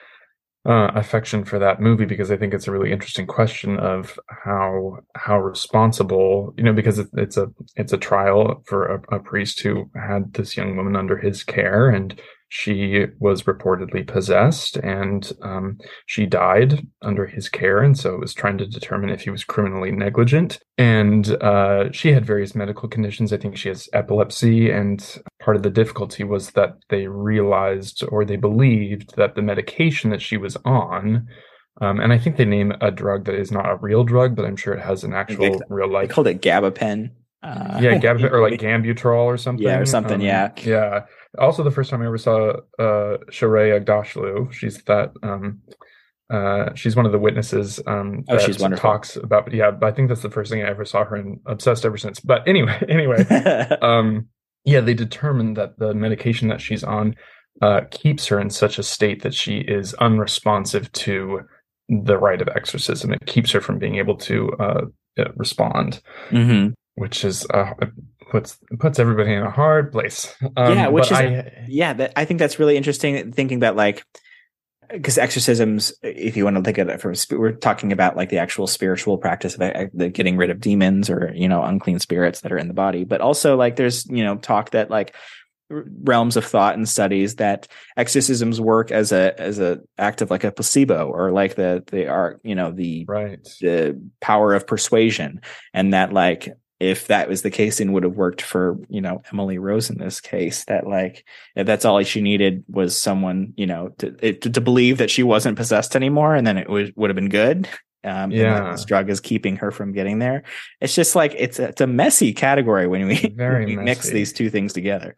uh, affection for that movie because I think it's a really interesting question of how how responsible, you know, because it, it's a it's a trial for a, a priest who had this young woman under his care, and she was reportedly possessed, and um, she died under his care, and so it was trying to determine if he was criminally negligent, and uh, she had various medical conditions. I think she has epilepsy, and part of the difficulty was that they realized or they believed that the medication that she was on. Um, and I think they name a drug that is not a real drug, but I'm sure it has an actual real life. They called it gabapen. Uh, yeah, Gab- or like Gambuterol or something. Yeah, or something, Um, yeah. yeah. Also, the first time I ever saw uh, Sheree Aghdashloo, she's that. Um, uh, she's one of the witnesses. Um, Oh, that she's wonderful. Talks about, yeah. But I think that's the first thing I ever saw her, and obsessed ever since. But anyway, anyway, um, yeah, they determined that the medication that she's on uh, keeps her in such a state that she is unresponsive to the rite of exorcism. It keeps her from being able to uh, respond, Mhm. which is uh, puts puts everybody in a hard place. Um, Yeah, which is- I, Yeah, that, I think that's really interesting. Thinking that like, because exorcisms, if you want to think of it from, we're talking about like the actual spiritual practice of uh, the getting rid of demons or you know unclean spirits that are in the body, but also like there's you know talk that like realms of thought and studies that exorcisms work as a as a act of like a placebo or like the they are you know the right. the power of persuasion and that like if that was the case and would have worked for you know emily rose in this case that like that's all she needed was someone you know to to, to believe that she wasn't possessed anymore and then it would would have been good um Yeah. this drug is keeping her from getting there. It's just like it's a, it's a messy category when we, Very when we mix these two things together.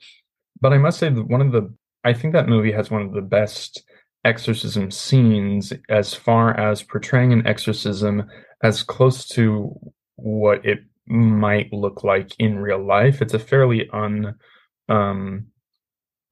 But I must say that one of the I think that movie has one of the best exorcism scenes as far as portraying an exorcism as close to what it might look like in real life. It's a fairly un um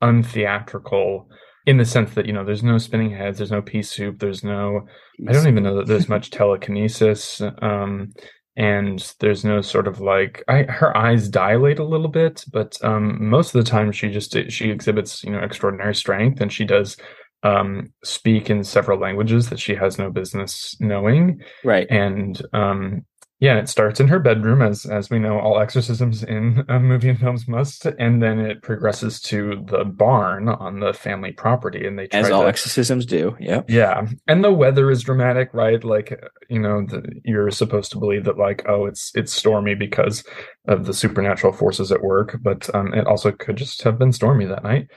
untheatrical in the sense that you know there's no spinning heads, there's no pea soup, there's no I don't even know that there's much telekinesis. Um, and there's no sort of like I, her eyes dilate a little bit, but um, most of the time she just she exhibits you know extraordinary strength, and she does um, speak in several languages that she has no business knowing, right and um, Yeah, and it starts in her bedroom, as as we know, all exorcisms in uh, movie and films must, and then it progresses to the barn on the family property, and they try As all to, exorcisms do. Yeah, yeah, and the weather is dramatic, right? Like you know, the, you're supposed to believe that like oh, it's it's stormy because of the supernatural forces at work, but um, it also could just have been stormy that night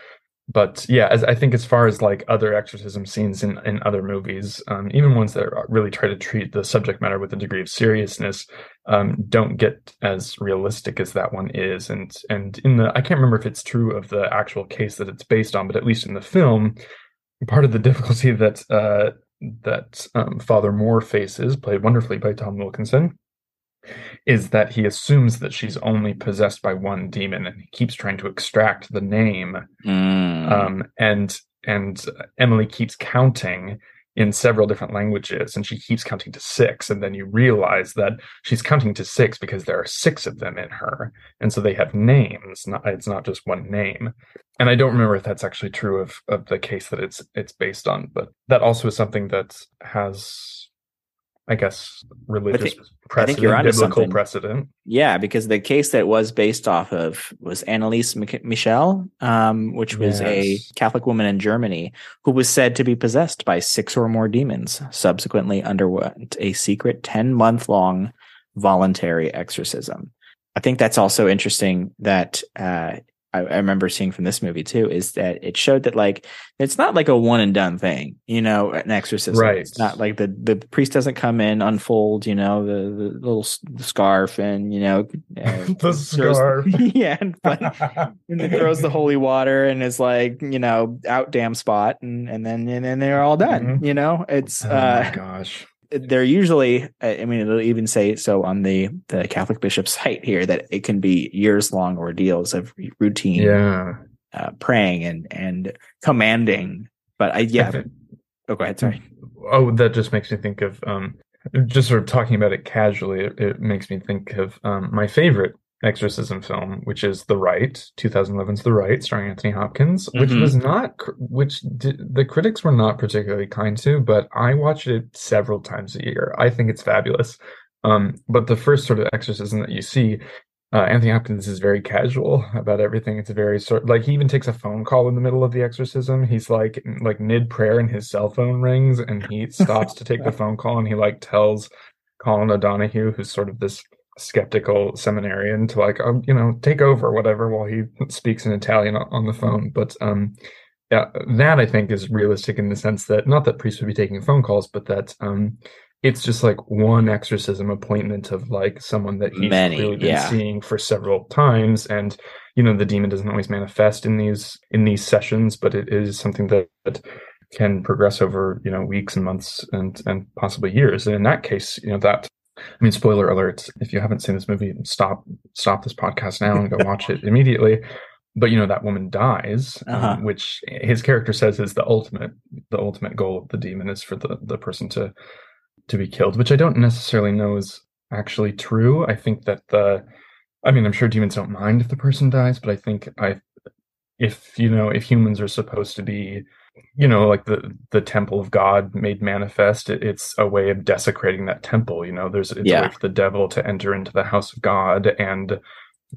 but yeah, as I think as far as like other exorcism scenes in, in other movies, um, even ones that really try to treat the subject matter with a degree of seriousness, um, don't get as realistic as that one is. And and in the I can't remember if it's true of the actual case that it's based on, but at least in the film, part of the difficulty that uh, that um, Father Moore faces, played wonderfully by Tom Wilkinson, is that he assumes that she's only possessed by one demon and he keeps trying to extract the name. Mm. um, and and Emily keeps counting in several different languages and she keeps counting to six. And then you realize that she's counting to six because there are six of them in her. And so they have names not, it's not just one name. And i don't remember if that's actually true of of the case that it's it's based on but that also is something that has i guess religious I precedent think you're onto biblical something. precedent Yeah, because the case that was based off of was Anneliese Mich- Michel, um, which was a Catholic woman in Germany who was said to be possessed by six or more demons. Subsequently, underwent a secret ten month long voluntary exorcism. I think that's also interesting that uh, I, I remember seeing from this movie too is that it showed that like it's not like a one and done thing, you know, an exorcism. Right. It's not like the the priest doesn't come in, unfold, you know, the the little s- scarf and you know uh, The throws- scarf. yeah, and, but, and then throws the holy water and is like you know out damn spot and and then and then they're all done. Mhm. You know, it's oh uh gosh they're usually i mean it'll even say so on the the catholic bishop's site here that it can be years long ordeals of routine yeah. uh, praying and and commanding. But i yeah. I oh go ahead. Sorry. Oh, that just makes me think of um, just sort of talking about it casually. It, it makes me think of um, my favorite exorcism film, which is The Rite, 2011's The Rite, starring Anthony Hopkins, which Mhm. was not, which the critics were not particularly kind to, but I watch it several times a year. I think it's fabulous. Um, but the first sort of exorcism that you see, uh, Anthony Hopkins is very casual about everything. It's very sort like he even takes a phone call in the middle of the exorcism. He's like like mid prayer and his cell phone rings and he stops to take the phone call and he like tells Colin O'Donoghue, who's sort of this skeptical seminarian, to like um, you know take over whatever while he speaks in Italian on, the phone. But um, yeah, that I think is realistic in the sense that not that priests would be taking phone calls, but that um, it's just like one exorcism appointment of like someone that he's Many, clearly been yeah. seeing for several times, and you know the demon doesn't always manifest in these in these sessions, but it is something that, that can progress over you know weeks and months and and possibly years. And in that case, you know that I mean, spoiler alerts. If you haven't seen this movie, stop stop this podcast now and go watch it immediately. But you know that woman dies, um, Uh-huh. which his character says is the ultimate the ultimate goal of the demon is for the the person to to be killed, which I don't necessarily know is actually true. I think that the I mean, I'm sure demons don't mind if the person dies, but I think I if you know if humans are supposed to be you know like the the temple of god made manifest it, it's a way of desecrating that temple you know there's it's a way for the devil to enter into the house of god and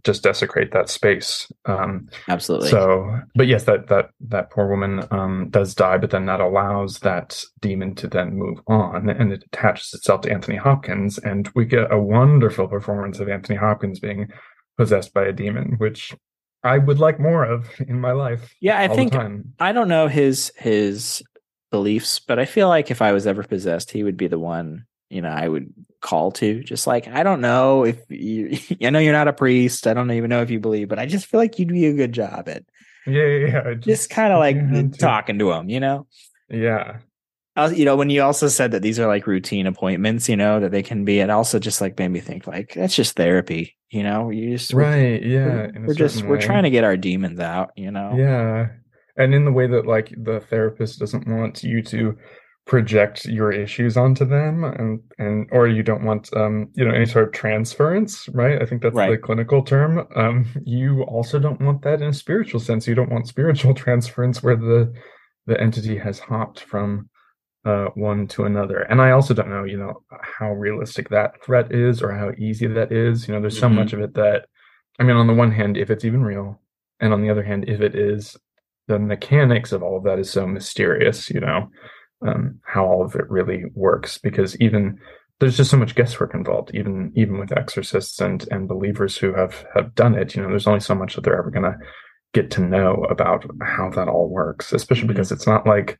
just desecrate that space um absolutely. so but yes that that that poor woman um does die but then that allows that demon to then move on and it attaches itself to anthony hopkins and we get a wonderful performance of anthony hopkins being possessed by a demon which i would like more of in my life yeah i think i don't know his his beliefs but i feel like if i was ever possessed he would be the one you know i would call to. Just like i don't know if you i know you're not a priest. I don't even know if you believe but i just feel like you'd be a good job at Yeah, yeah, yeah. just kind of like you had to- talking to him you know? Yeah, Uh, you know when you also said that these are like routine appointments you know that they can be it also just like made me think like that's just therapy you know you just we're- right. Yeah, we're, we're just certain we're trying to get our demons out you know Yeah, and in the way that like the therapist doesn't want you to project your issues onto them, and and or you don't want um you know any sort of transference, right? I think that's the clinical term. Um, you also don't want that in a spiritual sense. You don't want spiritual transference where the the entity has hopped from uh, one to another. And I also don't know, you know, how realistic that threat is or how easy that is. You know, there's so Mhm. much of it that, I mean, on the one hand, if it's even real, and on the other hand, if it is, the mechanics of all of that is so mysterious, you know, um, how all of it really works. Because even there's just so much guesswork involved, even even with exorcists and and believers who have have done it. You know, there's only so much that they're ever gonna get to know about how that all works, especially Mhm. because it's not like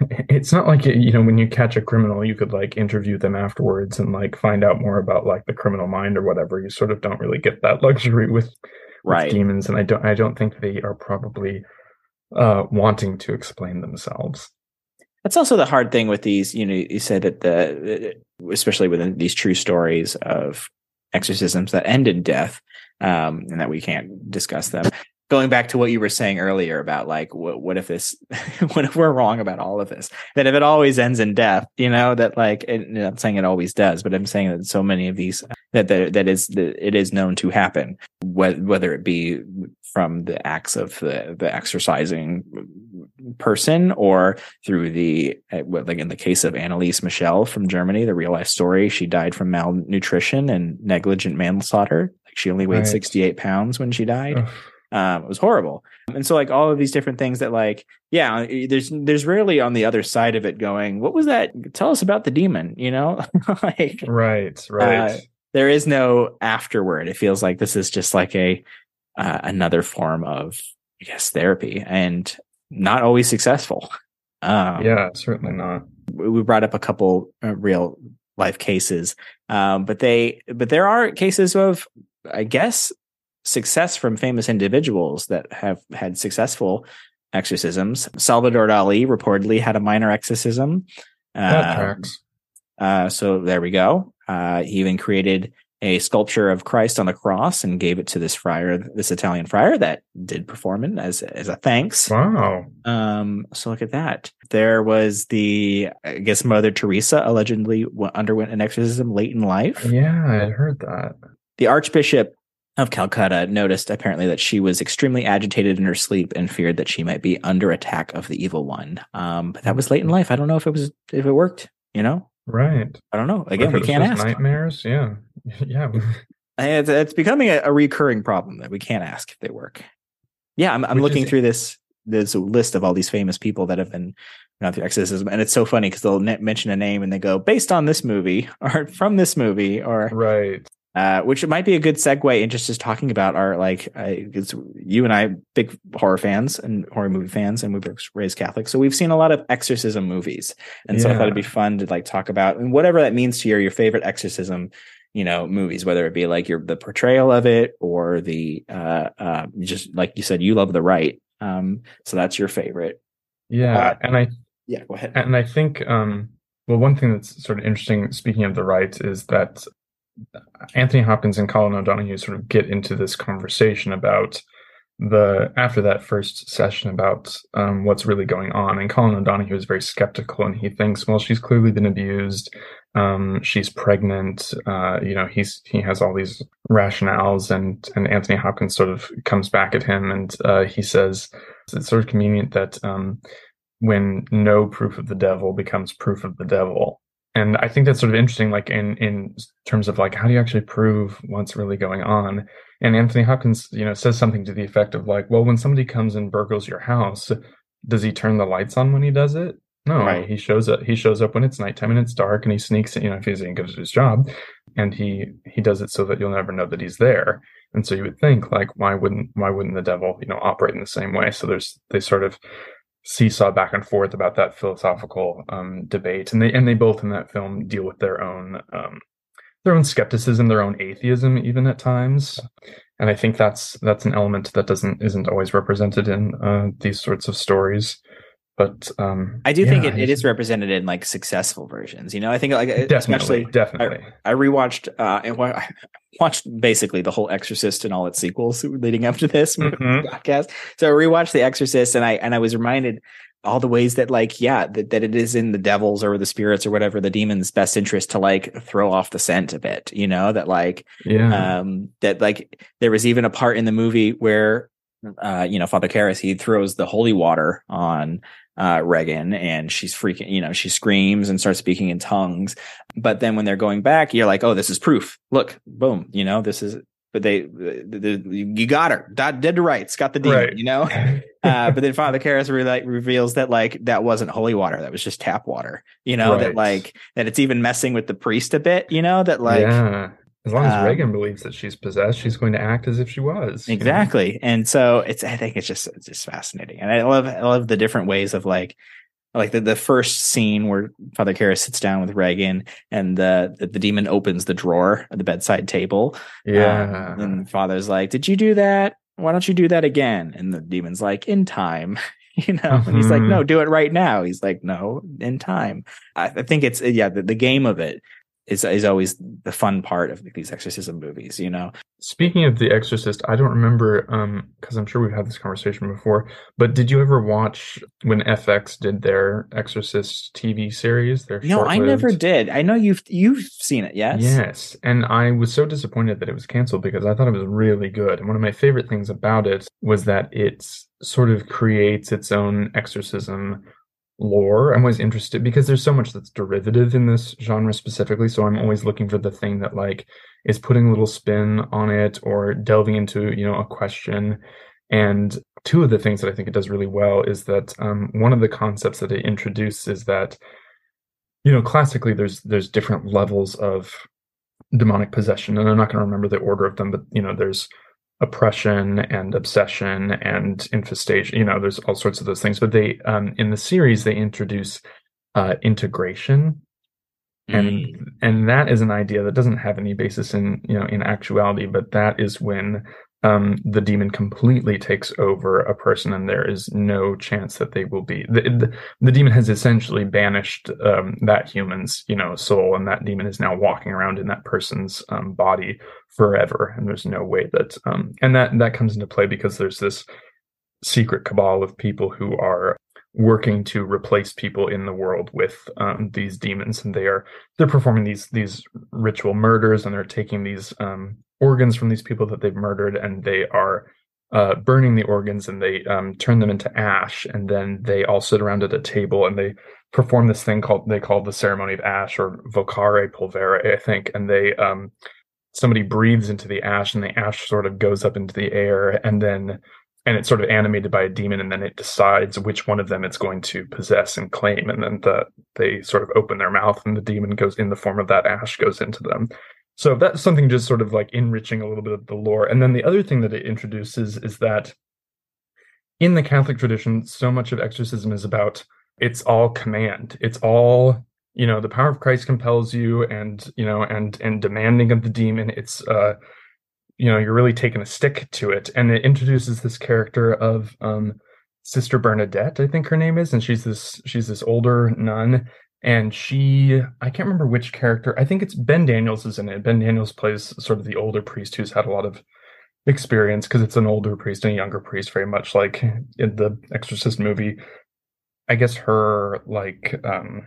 it's not like you know when you catch a criminal you could like interview them afterwards and like find out more about like the criminal mind or whatever you sort of don't really get that luxury with, with demons and i don't i don't think they are probably uh wanting to explain themselves That's also the hard thing with these. You know, you said that the, especially within these true stories of exorcisms that end in death, um, and that we can't discuss them. Going back to what you were saying earlier about like, what, what if this, what if we're wrong about all of this? That if it always ends in death, you know, that like, it, I'm not saying it always does, but I'm saying that so many of these that that, that is that it is known to happen, whether whether it be from the acts of the the exorcising person or through the uh, like in the case of Anneliese Michel from Germany, the real life story. She died from malnutrition and negligent manslaughter. Like she only weighed Right. 68 pounds when she died. Ugh. Um, it was horrible. And so like all of these different things that like, yeah, there's there's rarely on the other side of it going, what was that? Tell us about the demon, you know? like right right Uh, there is no afterward. It feels like this is just like a uh, another form of I guess therapy and not always successful. Um, yeah certainly not we we brought up a couple uh, real life cases, um, but they but there are cases of I guess success from famous individuals that have had successful exorcisms. Salvador Dali reportedly had a minor exorcism. that Um, tracks uh, so there we go. Uh, he even created a sculpture of Christ on the cross and gave it to this friar, this Italian friar that did perform it as as a thanks. wow Um, so look at that. There was the, I guess, Mother Teresa allegedly w- underwent an exorcism late in life. yeah i heard that The Archbishop of Calcutta noticed apparently that she was extremely agitated in her sleep and feared that she might be under attack of the evil one. Um, but that was late in life. I don't know if it was if it worked. You know, right I don't know. Again, we can't ask. nightmares yeah yeah It's, it's becoming a, a recurring problem that we can't ask if they work. Yeah, I'm, I'm looking is- through this this list of all these famous people that have been gone through exorcism, and it's so funny because they'll mention a name and they go based on this movie or from this movie or right uh, which might be a good segue into just talking about our like I, it's you and I big horror fans and horror movie fans, and we were raised Catholic, so we've seen a lot of exorcism movies, and so I thought it'd be fun to like talk about and whatever that means to you, your favorite exorcism, you know, movies, whether it be like your the portrayal of it or the uh, uh, just like you said, you love the Rite, um, so that's your favorite. yeah Uh, and i Yeah, go ahead. And I think, um, well, one thing that's sort of interesting, speaking of the Rite, is that Anthony Hopkins and Colin O'Donoghue sort of get into this conversation about the after that first session about um, what's really going on. And Colin O'Donoghue is very skeptical, and he thinks, well, she's clearly been abused. Um, she's pregnant. Uh, you know, he's he has all these rationales, and and Anthony Hopkins sort of comes back at him, and uh, he says it's sort of convenient that. Um, when no proof of the devil becomes proof of the devil and i think that's sort of interesting like in in terms of like how do you actually prove what's really going on? And anthony hopkins you know says something to the effect of like well when somebody comes and burgles your house does he turn the lights on when he does it? No Right. he shows up he shows up when it's nighttime and it's dark and he sneaks in you know if he's any good at his job and he he does it so that you'll never know that he's there. And so you would think like why wouldn't why wouldn't the devil you know operate in the same way? So there's they sort of seesaw back and forth about that philosophical um, debate, and they and they both in that film deal with their own um, their own skepticism, their own atheism, even at times. And I think that's that's an element that doesn't isn't always represented in uh, these sorts of stories. But um, I do think it, it is represented in like successful versions. You know, I think like definitely especially definitely I rewatched uh I watched basically the whole Exorcist and all its sequels leading up to this Mhm. podcast. So I rewatched The Exorcist and I and I was reminded all the ways that like yeah that, that it is in the devil's or the spirits or whatever the demon's best interest to like throw off the scent a bit you know that like yeah um that like there was even a part in the movie where uh, you know, Father Karras, he throws the holy water on uh, Regan and she's freaking, you know, she screams and starts speaking in tongues. But then when they're going back, you're like, oh, this is proof. Look, boom, you know, this is, but they, the, the, you got her, dead to rights, got the deal, Right. you know? uh, but then Father Karras re- like, reveals that like that wasn't holy water, that was just tap water, you know, that like, that it's even messing with the priest a bit, you know, that like, yeah. As long as um, Regan believes that she's possessed, she's going to act as if she was. you know? Exactly. And so it's I think it's just it's just fascinating. And I love I love the different ways of like like the, the first scene where Father Karras sits down with Regan and the, the the demon opens the drawer at the bedside table. Yeah. Um, and Father's like, Did you do that? Why don't you do that again? And the demon's like, In time. You know, and he's like, Mhm. No, do it right now. He's like, No, in time. I, I think it's yeah, the, the game of it is is always the fun part of these exorcism movies, you know. Speaking of The Exorcist, I don't remember um because I'm sure we've had this conversation before, but did you ever watch when FX did their Exorcist TV series? Their No, I never did. I know you've you've seen it, yes? Yes, and I was so disappointed that it was canceled because I thought it was really good. And one of my favorite things about it was that it sort of creates its own exorcism lore. I'm always interested because there's so much that's derivative in this genre specifically. So I'm always looking for the thing that like is putting a little spin on it or delving into, you know, a question. And two of the things that I think it does really well is that um, one of the concepts that it introduces is that you know classically there's there's different levels of demonic possession and i'm not going to remember the order of them but you know there's oppression and obsession and infestation you know there's all sorts of those things but they um in the series they introduce uh integration and Mm. and that is an idea that doesn't have any basis in you know in actuality but that is when um the demon completely takes over a person and there is no chance that they will be. The, the, the demon has essentially banished um that human's you know soul and that demon is now walking around in that person's um body forever and there's no way that um and that that comes into play because there's this secret cabal of people who are working to replace people in the world with um, these demons. And they are they're performing these these ritual murders and they're taking these um, organs from these people that they've murdered and they are uh, burning the organs and they um, turn them into ash. And then they all sit around at a table and they perform this thing called they call the ceremony of ash or vocare pulvere I think. And they um, somebody breathes into the ash and the ash sort of goes up into the air. And then and it's sort of animated by a demon and then it decides which one of them it's going to possess and claim and then the they sort of open their mouth and the demon goes in the form of that ash goes into them. So that's something just sort of like enriching a little bit of the lore. And then the other thing that it introduces is that in the catholic tradition so much of exorcism is about it's all command. It's all you know the power of christ compels you and you know and and demanding of the demon. It's uh you know you're really taking a stick to it. And it introduces this character of um sister bernadette i think her name is and she's this she's this older nun. And she i can't remember which character i think it's ben daniels is in it. Ben daniels plays sort of the older priest who's had a lot of experience because it's an older priest and a younger priest very much like in the exorcist movie. I guess her like um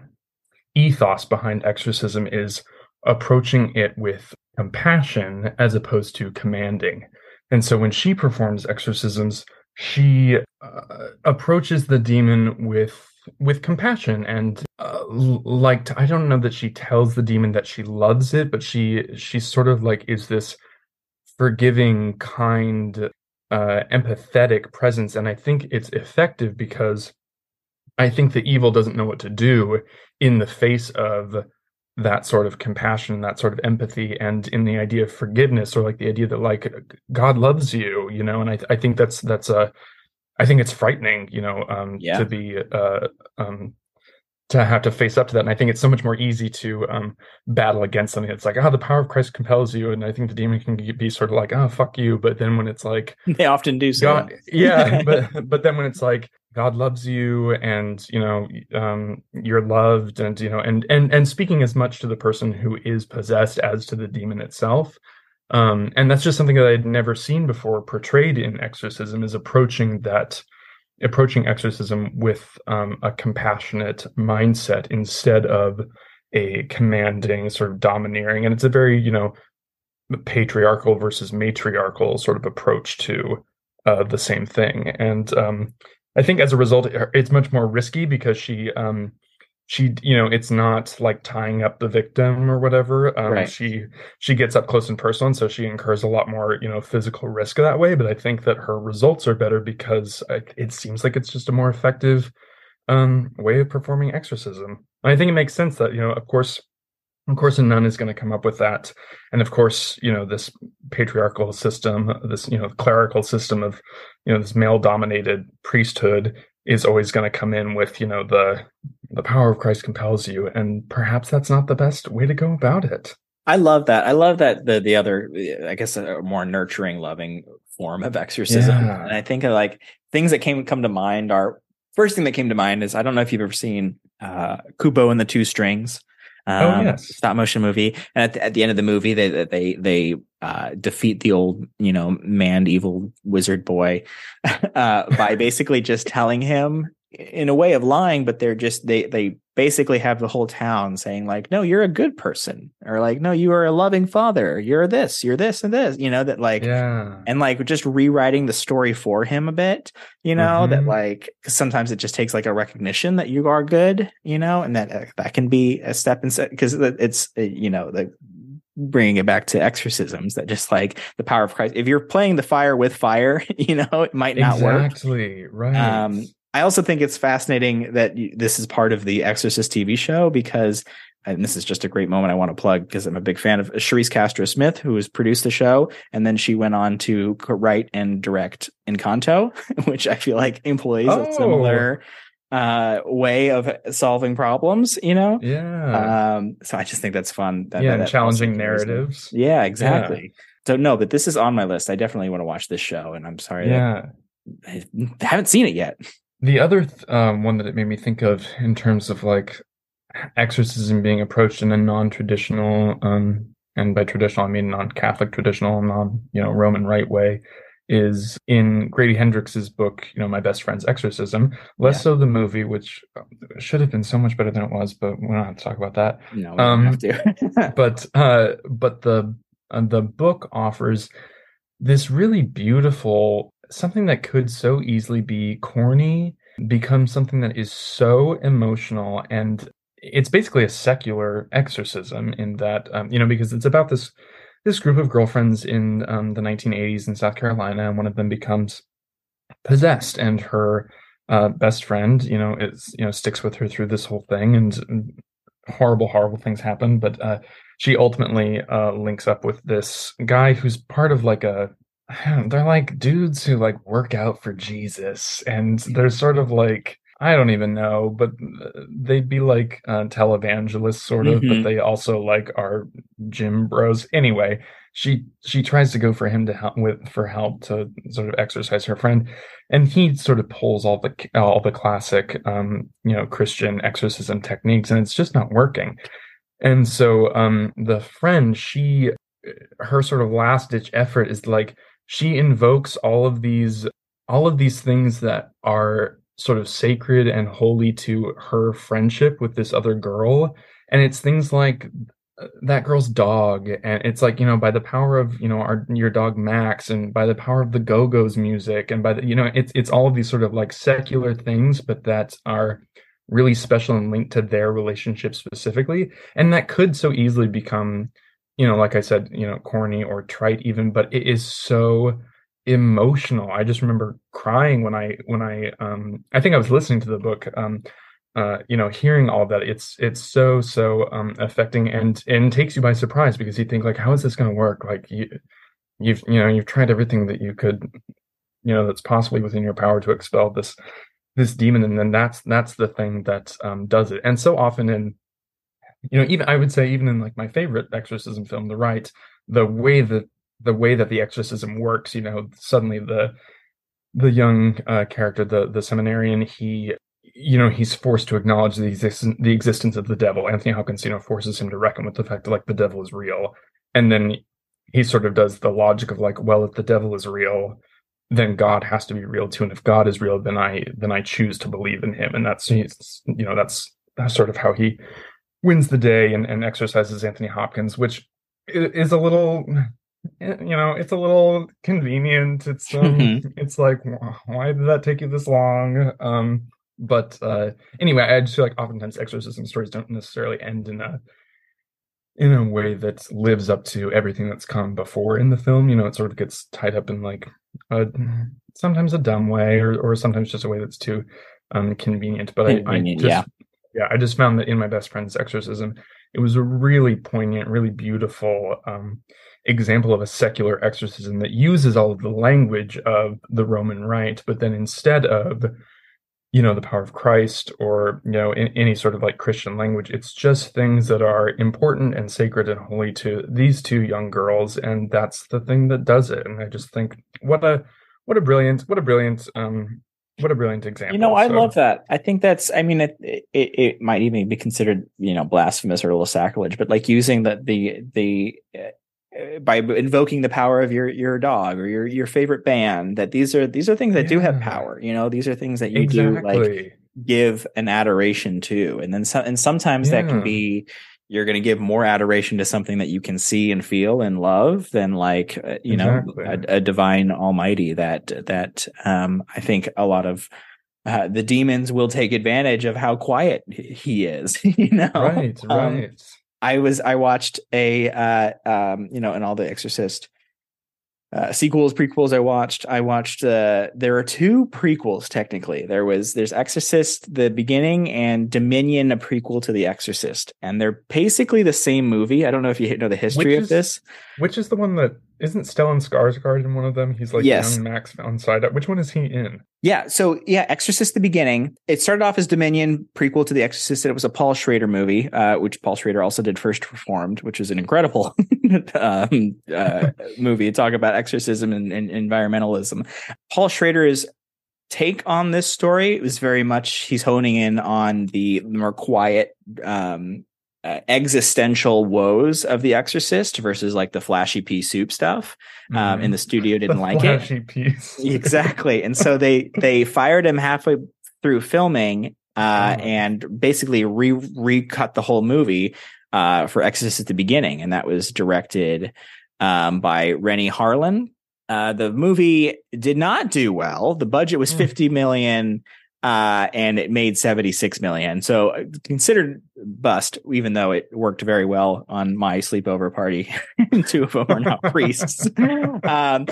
ethos behind exorcism is approaching it with compassion as opposed to commanding. And so when she performs exorcisms, she uh, approaches the demon with with compassion and uh, like I don't know that she tells the demon that she loves it, but she she sort of like is this forgiving, kind, uh, empathetic presence, and I think it's effective because I think the evil doesn't know what to do in the face of that sort of compassion, that sort of empathy, and in the idea of forgiveness, or like the idea that like God loves you, you know. And I I think that's that's a I think it's frightening, you know, um, Yeah. to be uh, um, to have to face up to that. And I think it's so much more easy to um, battle against something that's like, oh, the power of Christ compels you, and I think the demon can be sort of like, oh, fuck you. But then when it's like, They often do so. God, yeah, but but then when it's like God loves you and you know um, you're loved and you know and and and speaking as much to the person who is possessed as to the demon itself, um, and that's just something that I'd never seen before portrayed in exorcism is approaching that approaching exorcism with um, a compassionate mindset instead of a commanding sort of domineering and it's a very you know patriarchal versus matriarchal sort of approach to uh, the same thing. And um, I think as a result, it's much more risky because she um, she you know it's not like tying up the victim or whatever um, Right. she she gets up close and personal and so she incurs a lot more you know physical risk that way but i think that her results are better because it seems like it's just a more effective um way of performing exorcism and i think it makes sense that you know of course of course a nun is going to come up with that and of course you know this patriarchal system this you know clerical system of you know this male dominated priesthood is always going to come in with you know the the power of christ compels you and perhaps that's not the best way to go about it I love that. I love that the the other, I guess, a more nurturing, loving form of exorcism. Yeah. And I think like things that came come to mind are first thing that came to mind is I don't know if you've ever seen uh, Kubo and the Two Strings. Oh, Um, yes. stop motion movie. And at the, at the end of the movie, they they they uh, defeat the old you know manned evil wizard boy uh, by basically just telling him in a way of lying, but they're just they they basically have the whole town saying like, no, you're a good person, or like, no, you are a loving father, you're this, you're this and this, you know that like yeah. and like just rewriting the story for him a bit you know that Mhm. like 'cause sometimes it just takes like a recognition that you are good you know and that uh, that can be a step in because it's uh, you know the bringing it back to exorcisms that just like the power of christ. If you're playing the fire with fire you know it might not work. Exactly right. Um, I also think it's fascinating that you, this is part of the Exorcist TV show because, and this is just a great moment I want to plug because I'm a big fan of Charise Castro Smith, who has produced the show, and then she went on to write and direct Encanto, which I feel like employs Oh. a similar uh, way of solving problems. You know, yeah um, so I just think that's fun. That, yeah that- challenging also carries me. narratives Yeah, exactly. So no, but this is on my list. I definitely want to watch this show, and I'm sorry yeah that I haven't seen it yet. The other th- um, one that it made me think of in terms of like exorcism being approached in a non-traditional, um, and by traditional I mean non-Catholic traditional, non you know Roman Rite way, is in Grady Hendrix's book, you know, My Best Friend's Exorcism. Less Yeah. so the movie, which uh, should have been so much better than it was, but we don't have to talk about that. No, we Um, have to. but uh but the uh, the book offers this really beautiful something that could so easily be corny becomes something that is so emotional and it's basically a secular exorcism in that um, you know because it's about this this group of girlfriends in um, the 1980s in South Carolina and one of them becomes possessed and her uh, best friend you know is you know sticks with her through this whole thing and horrible horrible things happen but uh, she ultimately uh, links up with this guy who's part of like a they're like dudes who like work out for Jesus and they're sort of like I don't even know but uh, they'd be like uh, televangelists sort of Mhm. but they also like are gym bros anyway she she tries to go for him to help with for help to sort of exorcise her friend and he sort of pulls all the all the classic um you know Christian exorcism techniques and it's just not working and so um the friend she her sort of last ditch effort is like she invokes all of these all of these things that are sort of sacred and holy to her friendship with this other girl. And it's things like uh, that girl's dog. And it's like you know by the power of you know our your dog max and by the power of the go-go's music and by the you know it's it's all of these sort of like secular things but that are really special and linked to their relationship specifically. And that could so easily become you know like i said you know corny or trite even but it is so emotional. I just remember crying when i when i um i think i was listening to the book um uh you know hearing all that. It's it's so so um affecting and and takes you by surprise because you think like how is this going to work? Like you you've you know you've tried everything that you could you know that's possibly within your power to expel this this demon and then that's that's the thing that um does it. And so often in you know even i would say even in like my favorite exorcism film the Rite the way that the way that the exorcism works you know suddenly the the young uh, character the the seminarian he you know he's forced to acknowledge the existence the existence of the devil. Anthony hopkins you know forces him to reckon with the fact that like the devil is real. And then he sort of does the logic of like well if the devil is real then god has to be real too. And if god is real then i then i choose to believe in him. And that's you know that's sort of how he wins the day and, and exorcises anthony hopkins which is a little eh, you know, it's a little convenient. It's um, it's like, why did that take you this long? Um, but uh, anyway, I just feel like oftentimes exorcism stories don't necessarily end in a in a way that lives up to everything that's come before in the film. You know, it sort of gets tied up in like a sometimes a dumb way, or or sometimes just a way that's too um convenient. But I, I just yeah. Yeah, I just found that in my best friend's exorcism, it was a really poignant, really beautiful um, example of a secular exorcism that uses all of the language of the Roman Rite, but then instead of you know the power of Christ or you know in, any sort of like Christian language, it's just things that are important and sacred and holy to these two young girls, and that's the thing that does it. And I just think what a what a brilliant what a brilliant um what a brilliant example. You know, I So- love that. I think that's. I mean, it, it it might even be considered, you know, blasphemous or a little sacrilege. But like using the the the uh, by invoking the power of your your dog or your your favorite band. That these are these are things that do have power. You know, these are things that you do like give an adoration to, and then some. And sometimes that can be you're going to give more adoration to something that you can see and feel and love than like uh, you know Exactly. a, a divine almighty that that um i think a lot of uh, the demons will take advantage of how quiet he is you know right, Um, right. i was i watched a uh um you know in all the exorcist uh, sequels prequels i watched. I watched uh there are two prequels technically. There was there's exorcist the beginning and dominion a prequel to the exorcist. And they're basically the same movie. I don't know if you know the history Which of is- this. Which is the one that isn't Stellan Skarsgård in one of them? He's like Yes. young Max von Sydow. Which one is he in? Yeah, so yeah, Exorcist the beginning. It started off as Dominion prequel to The Exorcist, and it was a Paul Schrader movie, uh, which Paul Schrader also did First Reformed, which is an incredible um, uh, movie. Talk about exorcism and, and environmentalism. Paul Schrader's take on this story was very much he's honing in on the more quiet um uh, existential woes of the exorcist versus like the flashy pea soup stuff um and the studio didn't The like it. piece. exactly. And so they they fired him halfway through filming uh Oh. and basically re recut the whole movie uh for exorcist at the beginning. And that was directed um by Renny Harlin. Uh the movie did not do well. The budget was Hmm. 50 million uh and it made 76 million so uh, considered bust even though it worked very well on my sleepover party two of them are now priests um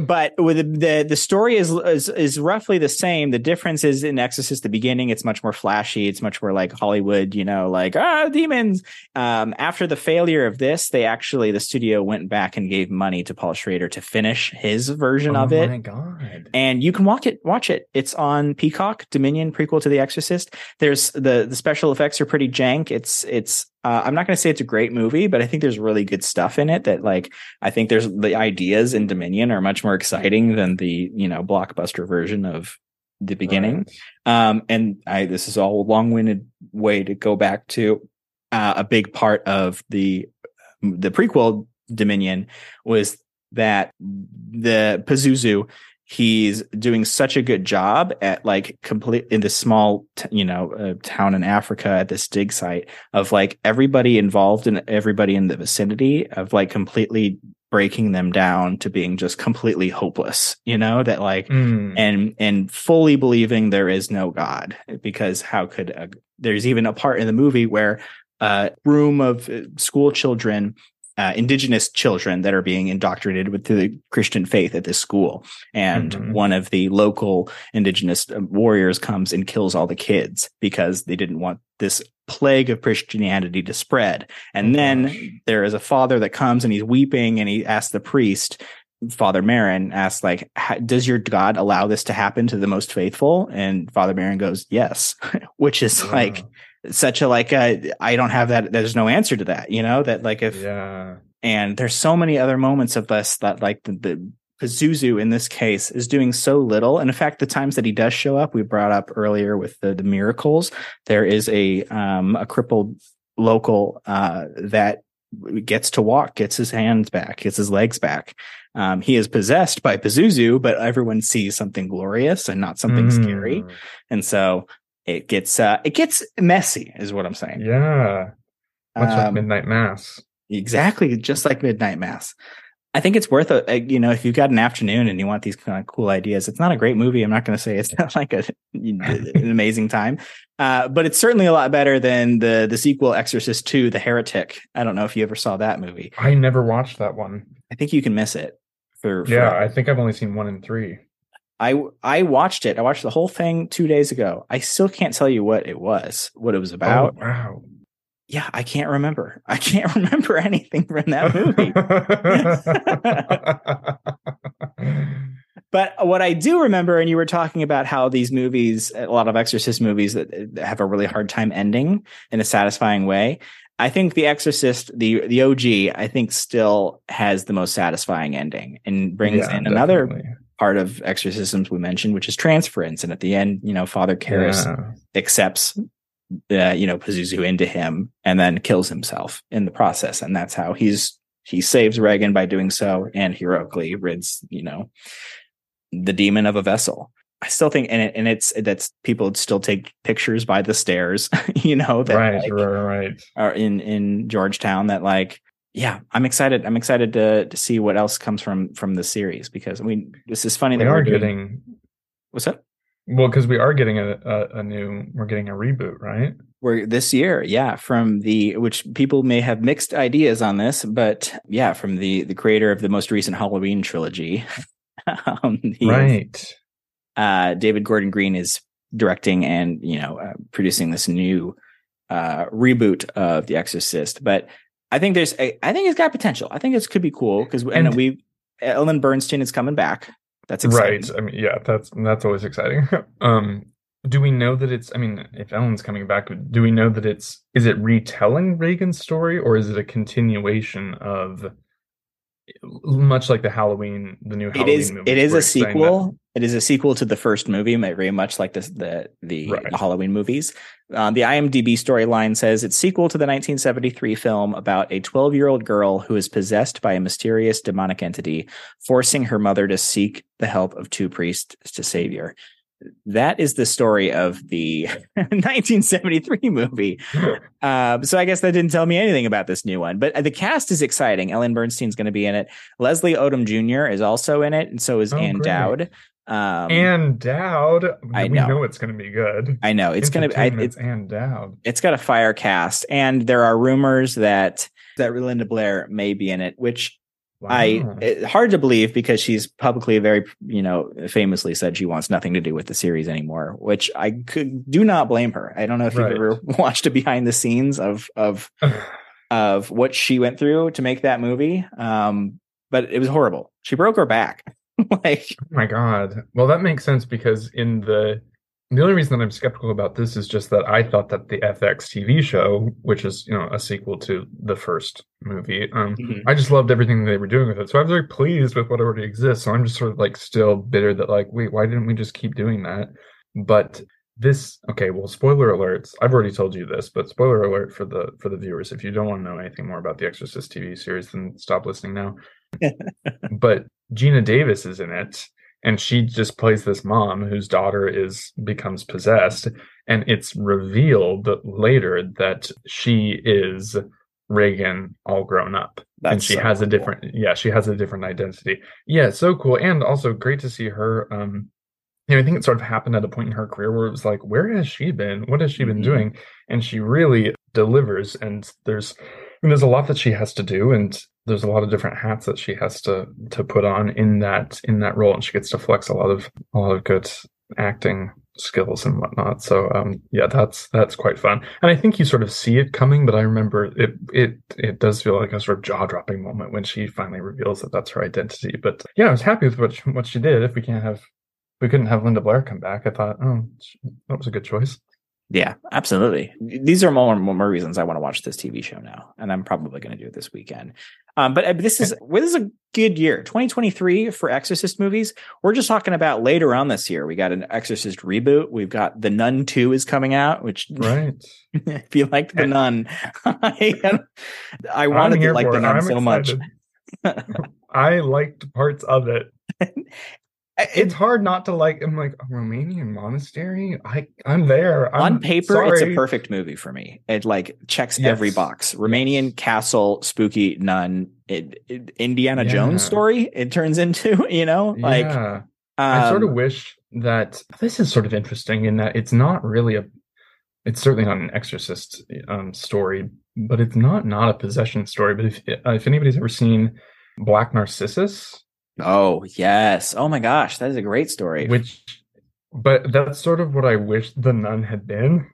but with the, the the story is, is is roughly the same. The difference is in Exorcist, the beginning, it's much more flashy. It's much more like Hollywood, you know, like ah demons. Um, after the failure of this, they actually the studio went back and gave money to Paul Schrader to finish his version oh of it. Oh my god. And you can watch it. Watch it. It's on Peacock Dominion prequel to The Exorcist. There's the the special effects are pretty jank. It's it's. Uh, I'm not going to say it's a great movie, but I think there's really good stuff in it. That like I think there's the ideas in Dominion are much more exciting than the you know blockbuster version of the beginning. Right. Um, and I this is all a long winded way to go back to uh, a big part of the the prequel Dominion was that the Pazuzu he's doing such a good job at like complete in this small t- you know uh, town in Africa at this dig site of like everybody involved and everybody in the vicinity of like completely breaking them down to being just completely hopeless you know that like Mm. and and fully believing there is no god because how could a, there's even a part in the movie where a room of uh, school children uh, indigenous children that are being indoctrinated with the christian faith at this school and Mhm. one of the local indigenous uh, warriors comes and kills all the kids because they didn't want this plague of christianity to spread and Oh, then gosh. there is a father that comes and he's weeping and he asks the priest Father Merrin asks, like, does your God allow this to happen to the most faithful? And Father Merrin goes, yes, which is like Yeah. Such a like, uh, I don't have that. There's no answer to that, you know, that like if, yeah. and there's so many other moments of this that like the, the Pazuzu in this case is doing so little. And in fact, the times that he does show up, we brought up earlier with the, the miracles, there is a, um, a crippled local, uh, that gets to walk, gets his hands back, gets his legs back. Um, he is possessed by Pazuzu, but everyone sees something glorious and not something scary. Mm. And so it gets, uh, it gets messy is what I'm saying. Yeah. Much like Um, Midnight Mass. Exactly, just like Midnight Mass. I think it's worth a, a- you know if you've got an afternoon and you want these kind of cool ideas. It's not a great movie. I'm not going to say it's not like a, an amazing time, uh, but it's certainly a lot better than the the sequel Exorcist Two: The Heretic. I don't know if you ever saw that movie. I never watched that one. I think you can miss it. For, for Yeah, I think I've only seen one and three. I I watched it. I watched the whole thing two days ago. I still can't tell you what it was, what it was oh, about. Oh, wow. Yeah, I can't remember. I can't remember anything from that movie. But what I do remember, and you were talking about how these movies, a lot of Exorcist movies that that have a really hard time ending in a satisfying way. I think The Exorcist, the the OG, I think still has the most satisfying ending and brings Yeah, in another definitely. Part of exorcisms we mentioned, which is transference. And at the end, you know, Father Karras Yeah. accepts uh, you know Pazuzu into him and then kills himself in the process, and that's how he's he saves Regan by doing so and heroically rids you know the demon of a vessel. I still think, and it, and it's that's people still take pictures by the stairs, you know, that Right, like, right, right. are in in Georgetown. That like, yeah, I'm excited. I'm excited to to see what else comes from from the series because I mean, this is funny We that are we're doing, getting what's up. well because we are getting a, a a new we're getting a reboot, right? We're this year, yeah, from the which people may have mixed ideas on this, but yeah, from the the creator of the most recent Halloween trilogy, um, Right. uh, David Gordon Green is directing and you know uh, producing this new uh, reboot of The Exorcist. But I think there's, I I think it's got potential. I think this could be cool because and And- we Ellen Burstyn is coming back. That's exciting. Right. I mean, yeah, that's that's always exciting. um, do we know that it's? I mean, if Ellen's coming back, do we know that it's? Is it retelling Regan's story, or is it a continuation of, much like the Halloween, the new It Halloween is. movie? It is a sequel. It is a sequel to the first movie, very much like this, the the, Right. the Halloween movies. Um, the IMDb storyline says it's sequel to the 1973 film about a 12 year old girl who is possessed by a mysterious demonic entity, forcing her mother to seek the help of two priests to save her. That is the story of the 1973 movie. Um, so I guess that didn't tell me anything about this new one. But uh, the cast is exciting. Ellen Burstyn's going to be in it. Leslie Odom Jr. is also in it, and so is Oh, Ann great. Dowd. Um, Ann Dowd. I we know. know it's going to be good. I know it's going to. Entertainment's it's Ann Dowd. it's got a fire cast, and there are rumors that that Linda Blair may be in it, which I it, hard to believe because she's publicly very you know famously said she wants nothing to do with the series anymore, which I could do not blame her. I don't know if Right. you've ever watched a behind the scenes of of of what she went through to make that movie. Um, but it was horrible. She broke her back. like Oh my god. Well, that makes sense because in the the only reason that I'm skeptical about this is just that I thought that the FX TV show, which is you know a sequel to the first movie, um, I just loved everything they were doing with it. So I was very pleased with what already exists. So I'm just sort of like still bitter that like, wait, why didn't we just keep doing that? But this okay, well, spoiler alerts. I've already told you this, but spoiler alert for the for the viewers. If you don't want to know anything more about the Exorcist TV series, then stop listening now. but Geena Davis is in it, and she just plays this mom whose daughter is becomes possessed, and it's revealed later that she is Regan all grown up. And she so has a different yeah she has a different identity. Yeah so cool and also great to see her um you know i think it sort of happened at a point in her career where it was like where has she been? What has she been Mhm. doing? And she really delivers and there's and there's a lot that she has to do and there's a lot of different hats that she has to to put on in that in that role and she gets to flex a lot of a lot of good acting skills and whatnot. So um yeah that's that's quite fun. And i think you sort of see it coming but i remember it it it does feel like a sort of jaw-dropping moment when she finally reveals that that's her identity. But yeah i was happy with what she, what she did. If we can't have we couldn't have linda blair come back i thought oh that was a good choice Yeah, absolutely. These are more more reasons I want to watch this TV show now, and I'm probably going to do it this weekend. Um, but uh, this is well, this is a good year, 2023 for Exorcist movies. We're just talking about later on this year. We got an Exorcist reboot. We've got The Nun 2 is coming out, which right if you liked The Nun, I, I wanted to like The. Nun I'm so much. i liked parts of it it's hard not to like i'm like a romanian monastery? I i'm there. I'm on paper it's a perfect movie for me. It like checks every box. Romanian castle spooky nun it, it- Indiana Jones story. It turns into you know like yeah. I sort of um, wish that this is sort of interesting in that it's not really a it's certainly not an exorcist um, story, but it's not not a possession story. But if if anybody's ever seen Black Narcissus, oh yes oh my gosh that is a great story which but that's sort of what I wish the nun had been.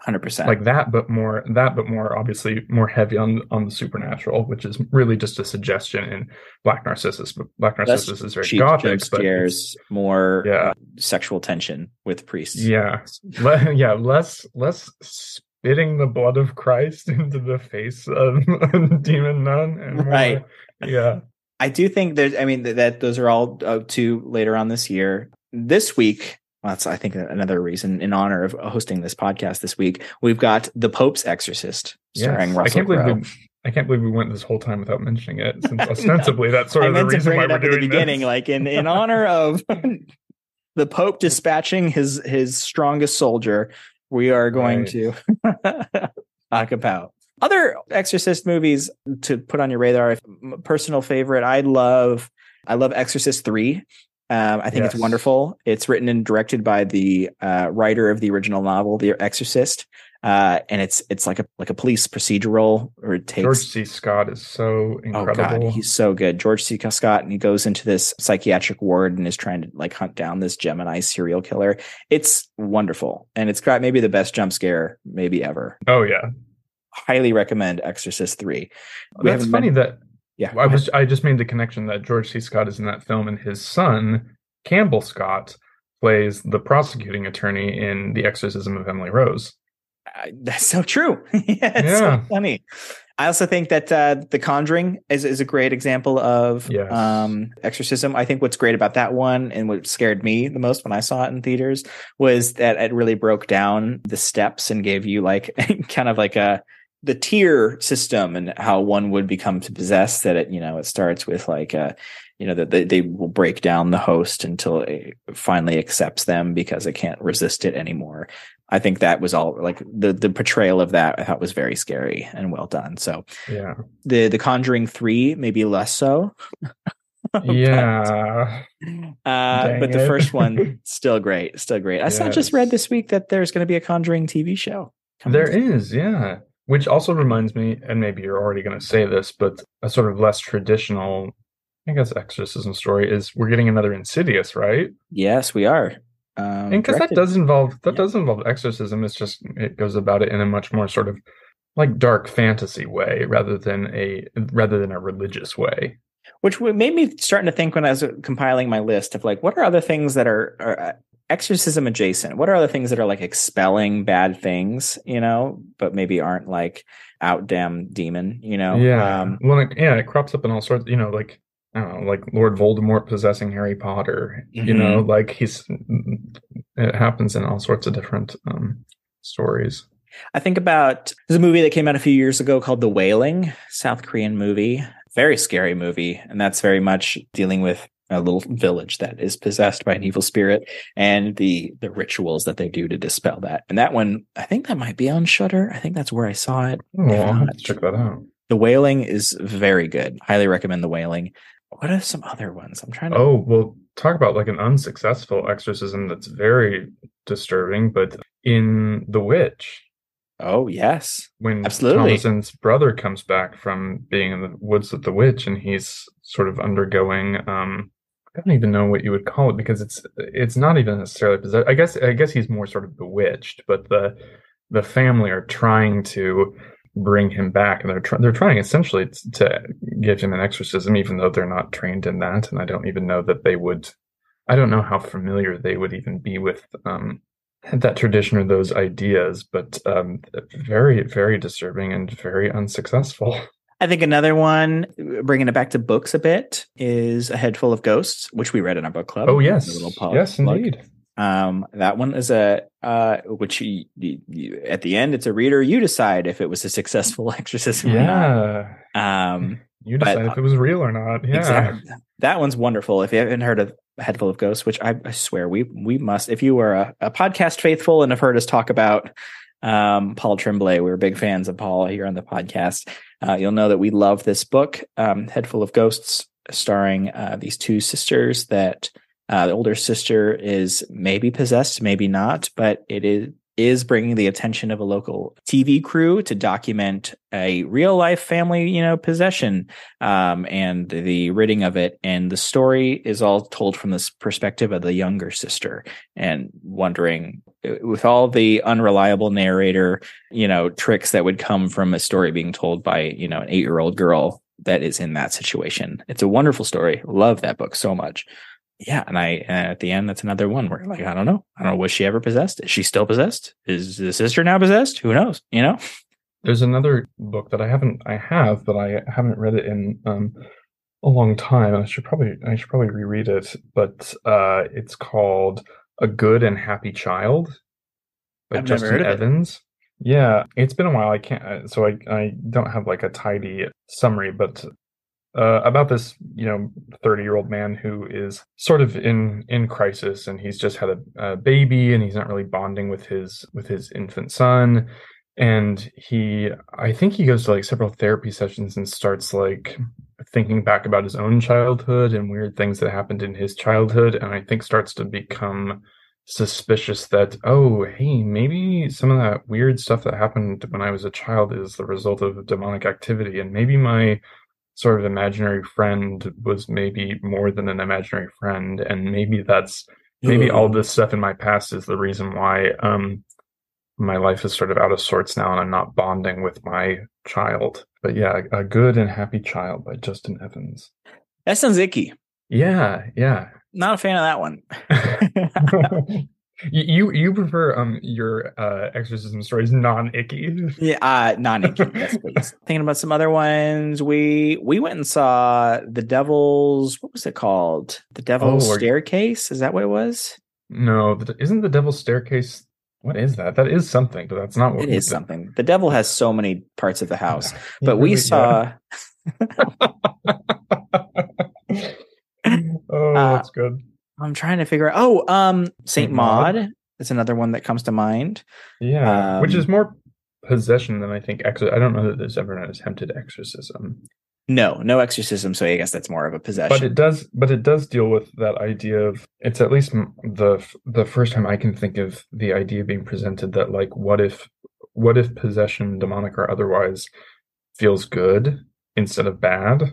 hundred percent Like that, but more that, but more obviously more heavy on on the supernatural, which is really just a suggestion in Black Narcissus. But Black Less Narcissus is very cheap gothic, but scares more Yeah. sexual tension with priests Yeah, Le- yeah, less less spitting the blood of Christ into the face of a demon nun, and more, Right. Yeah, I do think there's. I mean, th- that those are all uh, two later on this year. This week, well, that's I think another reason in honor of hosting this podcast this week. We've got the Pope's Exorcist, starring Yes. Russell I can't believe Crowe. we, I can't believe we went this whole time without mentioning it. Since ostensibly that's sort of the reason why we're at the beginning, this. like in in honor of the Pope dispatching his his strongest soldier. We are going Right. to talk about other Exorcist movies to put on your radar. Personal favorite, I love I love Exorcist three. Um, I think it's wonderful. It's written and directed by the uh, writer of the original novel, The Exorcist, uh, and it's it's like a like a police procedural, or it takes George C. Scott is so incredible. Oh god, he's so good. George C. Scott, and he goes into this psychiatric ward and is trying to like hunt down this Gemini serial killer. It's wonderful, and it's got maybe the best jump scare maybe ever. oh yeah, Highly recommend Exorcist Three. We that's funny men- that Yeah, I was I just made the connection that George C. Scott is in that film, and his son Campbell Scott plays the prosecuting attorney in The Exorcism of Emily Rose. Uh, that's so true. yeah, it's so funny. I also think that uh, The Conjuring is, is a great example of Yes. um, exorcism. I think what's great about that one and what scared me the most when I saw it in theaters was that it really broke down the steps and gave you like kind of like a the tier system and how one would become possessed. That it you know it starts with like a you know that they, they will break down the host until it finally accepts them because it can't resist it anymore. I think that was all like the the portrayal of that I thought was very scary and well done. So Yeah, the the Conjuring three maybe less so. But, yeah. uh, Dang but the first one still great, still great. I saw just read this week that there's going to be a Conjuring TV show. coming There is, yeah. Which also reminds me, and maybe you're already going to say this, but a sort of less traditional, I guess, exorcism story is we're getting another Insidious, right? Yes, we are. Um, and because that does involve that yeah. does involve exorcism. It's just it goes about it in a much more sort of like dark fantasy way rather than a rather than a religious way. which made me starting to think when I was compiling my list of like, what are other things that are, are exorcism adjacent? What are other things that are like expelling bad things, you know, but maybe aren't like out damn demon, you know? yeah. Um, well, it, yeah, it crops up in all sorts. You know, like I don't know, like Lord Voldemort possessing Harry Potter. You Mm-hmm. know, like he's it happens in all sorts of different um stories. I think about there's a movie that came out a few years ago called The Wailing, South Korean movie, very scary movie, and that's very much dealing with a little village that is possessed by an evil spirit and the the rituals that they do to dispel that. And that one, I think that might be on Shudder. I think that's where I saw it. Oh, have to check that out. The Wailing is very good. Highly recommend The Wailing. What are some other ones? I'm trying to. Oh, well, talk about like an unsuccessful exorcism that's very disturbing, but in The Witch, Oh, yes. when Absolutely. Thomasin's brother comes back from being in the woods with the witch and he's sort of undergoing um I don't even know what you would call it because it's it's not even necessarily possessed. I guess I guess he's more sort of bewitched, but the the family are trying to bring him back and they're try- they're trying essentially t- to give him an exorcism even though they're not trained in that and I don't even know that they would I don't know how familiar they would even be with um that tradition or those ideas, but um, very, very disturbing and very unsuccessful. I think another one, bringing it back to books a bit, is A Head Full of Ghosts, which we read in our book club. Oh yes, little plug- yes, plug. indeed. Um, that one is a uh, which you, you, you, at the end, it's a reader. You decide if it was a successful exorcism. or not. Yeah, Um, you but- decide if it was real or not. Yeah, exactly. That one's wonderful. If you haven't heard of A Head Full of Ghosts, which I, I swear we we must. If you are a, a podcast faithful and have heard us talk about um, Paul Tremblay. We're big fans of Paul here on the podcast. Uh, you'll know that we love this book, um, Head Full of Ghosts, starring uh, these two sisters that uh, the older sister is maybe possessed, maybe not, but it is is bringing the attention of a local TV crew to document a real life family, you know, possession um, and the ridding of it. And the story is all told from this perspective of the younger sister and wondering with all the unreliable narrator, you know, tricks that would come from a story being told by, you know, an eight year old girl that is in that situation. It's a wonderful story. Love that book so much yeah, and I and at the end that's another one where like I don't know, I don't know was she ever possessed? Is she still possessed? Is the sister now possessed? Who knows? You know. There's another book that I haven't I have, but I haven't read it in um a long time. I should probably I should probably reread it, but uh it's called A Good and Happy Child by I've Justin of it. Evans. Yeah, it's been a while. I can't, uh, so I I don't have like a tidy summary, but uh, about this, you know, 30 year old man who is sort of in in crisis, and he's just had a, a baby, and he's not really bonding with his with his infant son, and he, I think he goes to like several therapy sessions and starts like thinking back about his own childhood and weird things that happened in his childhood, and I think starts to become suspicious that oh hey maybe some of that weird stuff that happened when i was a child is the result of demonic activity and maybe my sort of imaginary friend was maybe more than an imaginary friend and maybe that's maybe all this stuff in my past is the reason why um my life is sort of out of sorts now and i'm not bonding with my child but yeah a good and happy child by justin evans That sounds icky. yeah yeah Not a fan of that one. you you prefer um your uh exorcism stories non-icky yeah, uh, non icky. yes, please. Thinking about some other ones. We we went and saw the Devil's. What was it called? The Devil's Oh, Staircase. Is that what it was? no isn't the devil's staircase what is that that is something but that's not what It did. something. The Devil has so many parts of the house, but we saw. oh, Uh, that's good. I'm trying to figure out. Oh, um, Saint Maud? Is another one that comes to mind. Yeah, which um, is more possession than I think. Exor- I don't know that there's ever an attempted exorcism, No, no exorcism. So I guess that's more of a possession. but it does. But it does deal with that idea of. It's at least the the first time I can think of the idea being presented that like, what if, what if possession, demonic or otherwise, feels good instead of bad,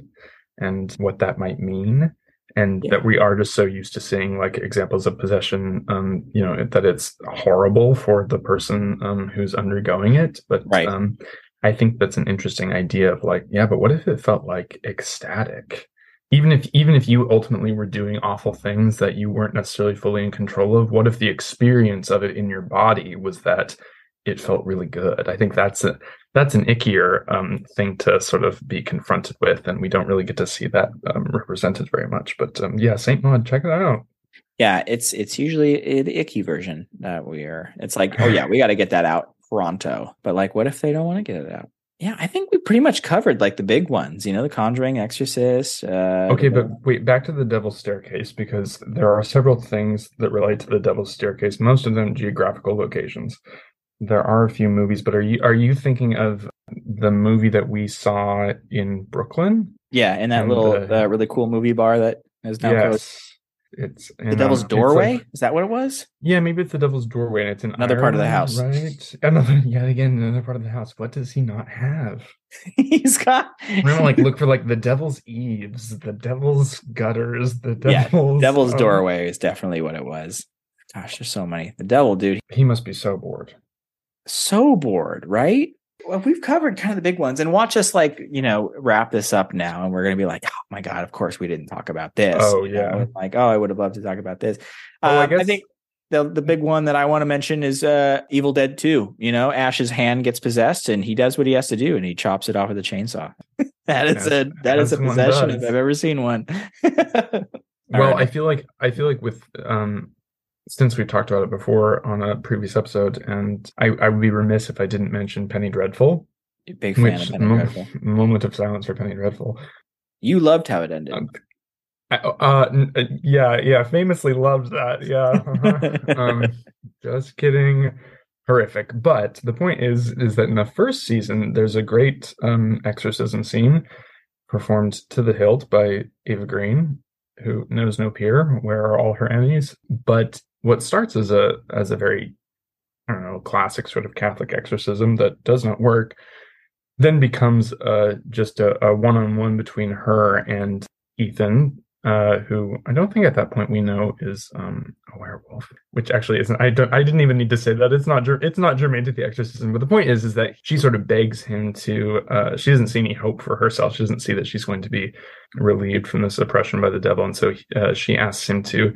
and what that might mean. And Yeah. that we are just so used to seeing like examples of possession, um, you know, that it's horrible for the person um, who's undergoing it. But Right. um, I think that's an interesting idea of like, yeah, but what if it felt like ecstatic? Even if even if you ultimately were doing awful things that you weren't necessarily fully in control of, what if the experience of it in your body was that it felt really good? I think that's a that's an ickier um, thing to sort of be confronted with, and we don't really get to see that um, represented very much. But um, yeah, Saint Maud, check it out. yeah, it's it's usually the icky version that we are. It's like, oh yeah, we got to get that out pronto. But like, what if they don't want to get it out? Yeah, I think we pretty much covered like the big ones. You know, The Conjuring, Exorcist. Uh, Okay, but wait, back to the Devil's Staircase because there are several things that relate to the Devil's Staircase. Most of them geographical locations. There are a few movies, but are you are you thinking of the movie that we saw in Brooklyn? yeah, in that and, little uh, really cool movie bar that is now closed. It's The Devil's um, Doorway. like- is that what it was? yeah, maybe it's the Devil's Doorway, and it's in Another part of the house. right? Another, yet again, another part of the house. What does he not have? He's got. We're gonna like look for like the Devil's Eaves, the Devil's Gutters, the Yeah, Devil's Devil's um, Doorway is definitely what it was. Gosh, there's so many. The Devil, dude, He must be so bored. so bored, right? Well, we've covered kind of the big ones, and watch us like you know wrap this up now, and we're gonna be like, oh my god, of course we didn't talk about this. Oh, You know, yeah. like oh, I would have loved to talk about this. Well, I Um, I, guess- think the the big one that I want to mention is uh Evil Dead Two. You know, Ash's hand gets possessed, and he does what he has to do, and he chops it off with a chainsaw. that is a that is a possession if I've ever seen one. Well, right. I feel like I feel like with um since we've talked about it before on a previous episode, and I, I would be remiss if I didn't mention Penny Dreadful. Big fan of Penny Dreadful. moment of silence for Penny Dreadful. You loved how it ended. Um, I, uh, n- uh, yeah, yeah, famously loved that. Yeah, uh-huh. um, just kidding. horrific. But the point is, is that in the first season, there's a great um, exorcism scene performed to the hilt by Eva Green, who knows no peer. Where are all her enemies? But what starts as a as a very I don't know classic sort of Catholic exorcism that does not work, then becomes uh, just a one on one between her and Ethan, uh, who I don't think at that point we know is um, a werewolf, which actually isn't. I don't. I didn't even need to say that. It's not. It's not germane to the exorcism. But the point is, is that she sort of begs him to. Uh, she doesn't see any hope for herself. She doesn't see that she's going to be relieved from this oppression by the devil, and so uh, she asks him to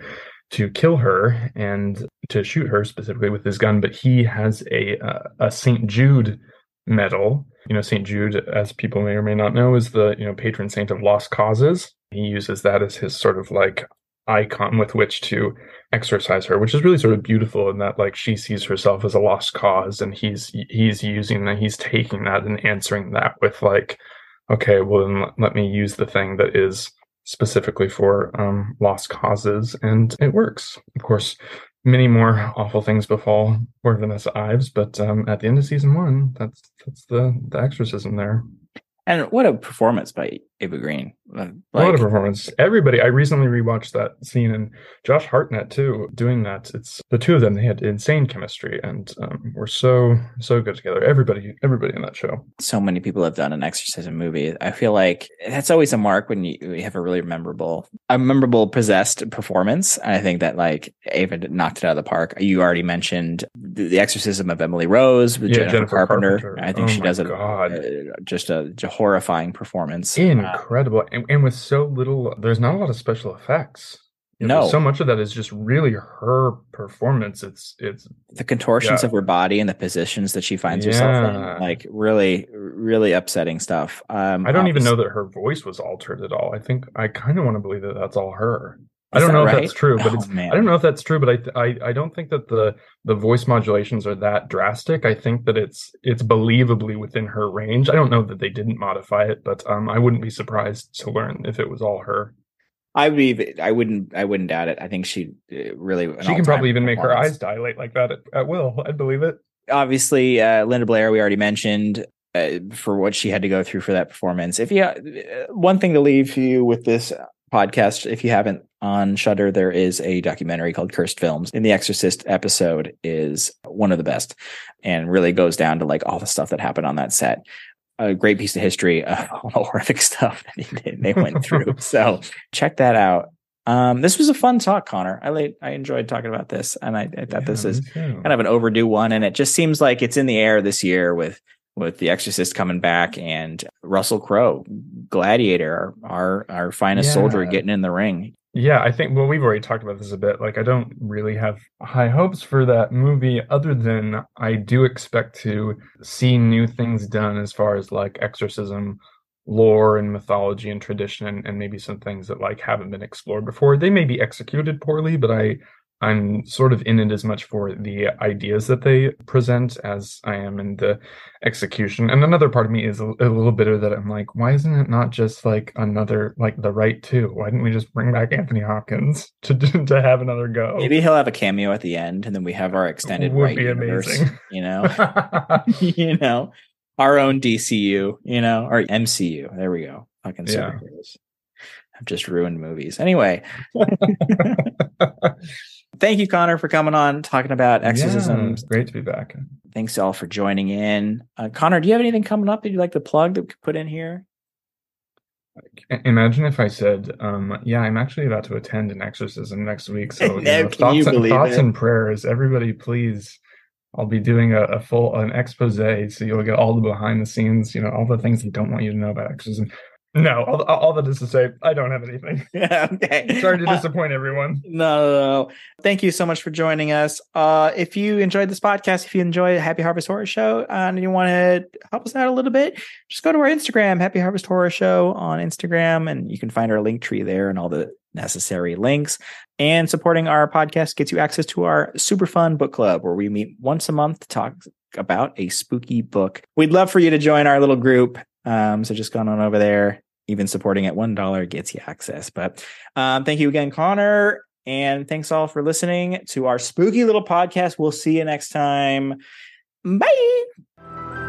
to kill her and to shoot her specifically with his gun. But he has a uh, a Saint Jude medal. You know, Saint Jude, as people may or may not know, is the you know patron saint of lost causes he uses that as his sort of like icon with which to exorcise her which is really sort of beautiful in that like she sees herself as a lost cause and he's he's using that he's taking that and answering that with like okay well then let me use the thing that is specifically for um, lost causes and it works. Of course many more awful things befall poor vanessa ives but um, at the end of season one that's that's the the exorcism there. And what a performance by Eva Green. Like, what a performance. Everybody, I recently rewatched that scene and Josh Hartnett too, doing that. It's the two of them, they had insane chemistry and um, were so, so good together. Everybody, everybody in that show. So many people have done an exorcism movie. I feel like that's always a mark when you, you have a really memorable, a memorable possessed performance. And I think that like Ava knocked it out of the park. You already mentioned the, exorcism of Emily Rose with yeah, Jennifer, Jennifer Carpenter. Carpenter. I think oh she does a, a, just a, a horrifying performance. In incredible and, and with so little there's not a lot of special effects. You know, no. so much of that is just really her performance. It's it's the contortions yeah. of her body and the positions that she finds yeah. herself in like really really upsetting stuff. Um i don't even know that her voice was altered at all. I think i kind of want to believe that that's all her I don't know right? if that's true, but oh. I don't know if that's true, but I, I I don't think that the the voice modulations are that drastic. I think that it's it's believably within her range. I don't know that they didn't modify it, but um, I wouldn't be surprised to learn if it was all her. I believe I wouldn't. I wouldn't doubt it. I think she uh, really. She can probably even make her eyes dilate like that at, at will. I'd believe it. Obviously, uh, Linda Blair. We already mentioned uh, for what she had to go through for that performance. If you, uh, one thing to leave you with this podcast, if you haven't on Shudder, there is a documentary called Cursed Films. And the Exorcist episode is one of the best and really goes down to like all the stuff that happened on that set. A great piece of history of all the horrific stuff that they went through. so check that out. Um, this was a fun talk, Connor. I I enjoyed talking about this, and I, I thought yeah, this is kind of an overdue one. And it just seems like it's in the air this year with with The Exorcist coming back and Russell Crowe, Gladiator, our our finest yeah. soldier, getting in the ring. Yeah, I think well we've already talked about this a bit. Like I don't really have high hopes for that movie other than I do expect to see new things done as far as like exorcism lore and mythology and tradition and, and maybe some things that like haven't been explored before. They may be executed poorly, but I I'm sort of in it as much for the ideas that they present as I am in the execution. And another part of me is a, a, little bitter that I'm like, why isn't it not just like another like the Rite two? Why didn't we just bring back Anthony Hopkins to to have another go? Maybe he'll have a cameo at the end, and then we have our extended Would right be universe. Amazing. You know, you know, our own DCU. You know, our MCU. There we go. Fucking superheroes. Yeah. I've just ruined movies. Anyway thank you, Connor, for coming on talking about exorcism. Yeah, great to be back. Thanks all for joining in. Uh, Connor, do you have anything coming up that you'd like to plug that we could put in here? Imagine if I said, um, "Yeah, I'm actually about to attend an exorcism next week." So you know, thoughts, you and, thoughts and prayers, everybody, please. I'll be doing a, a, full an expose, so you'll get all the behind the scenes, you know, all the things they don't want you to know about exorcism. No, all, all that is to say, I don't have anything. Yeah, okay. Sorry to uh, disappoint uh, everyone. No, no, no, Thank you so much for joining us. Uh, if you enjoyed this podcast, if you enjoy Happy Harvest Horror Show and you want to help us out a little bit, just go to our Instagram, Happy Harvest Horror Show on Instagram, and you can find our link tree there and all the necessary links. And supporting our podcast gets you access to our super fun book club where we meet once a month to talk about a spooky book. We'd love for you to join our little group um, so just going on over there. Even supporting at one dollar gets you access. But um, thank you again, Connor, and thanks all for listening to our spooky little podcast. We'll see you next time. Bye.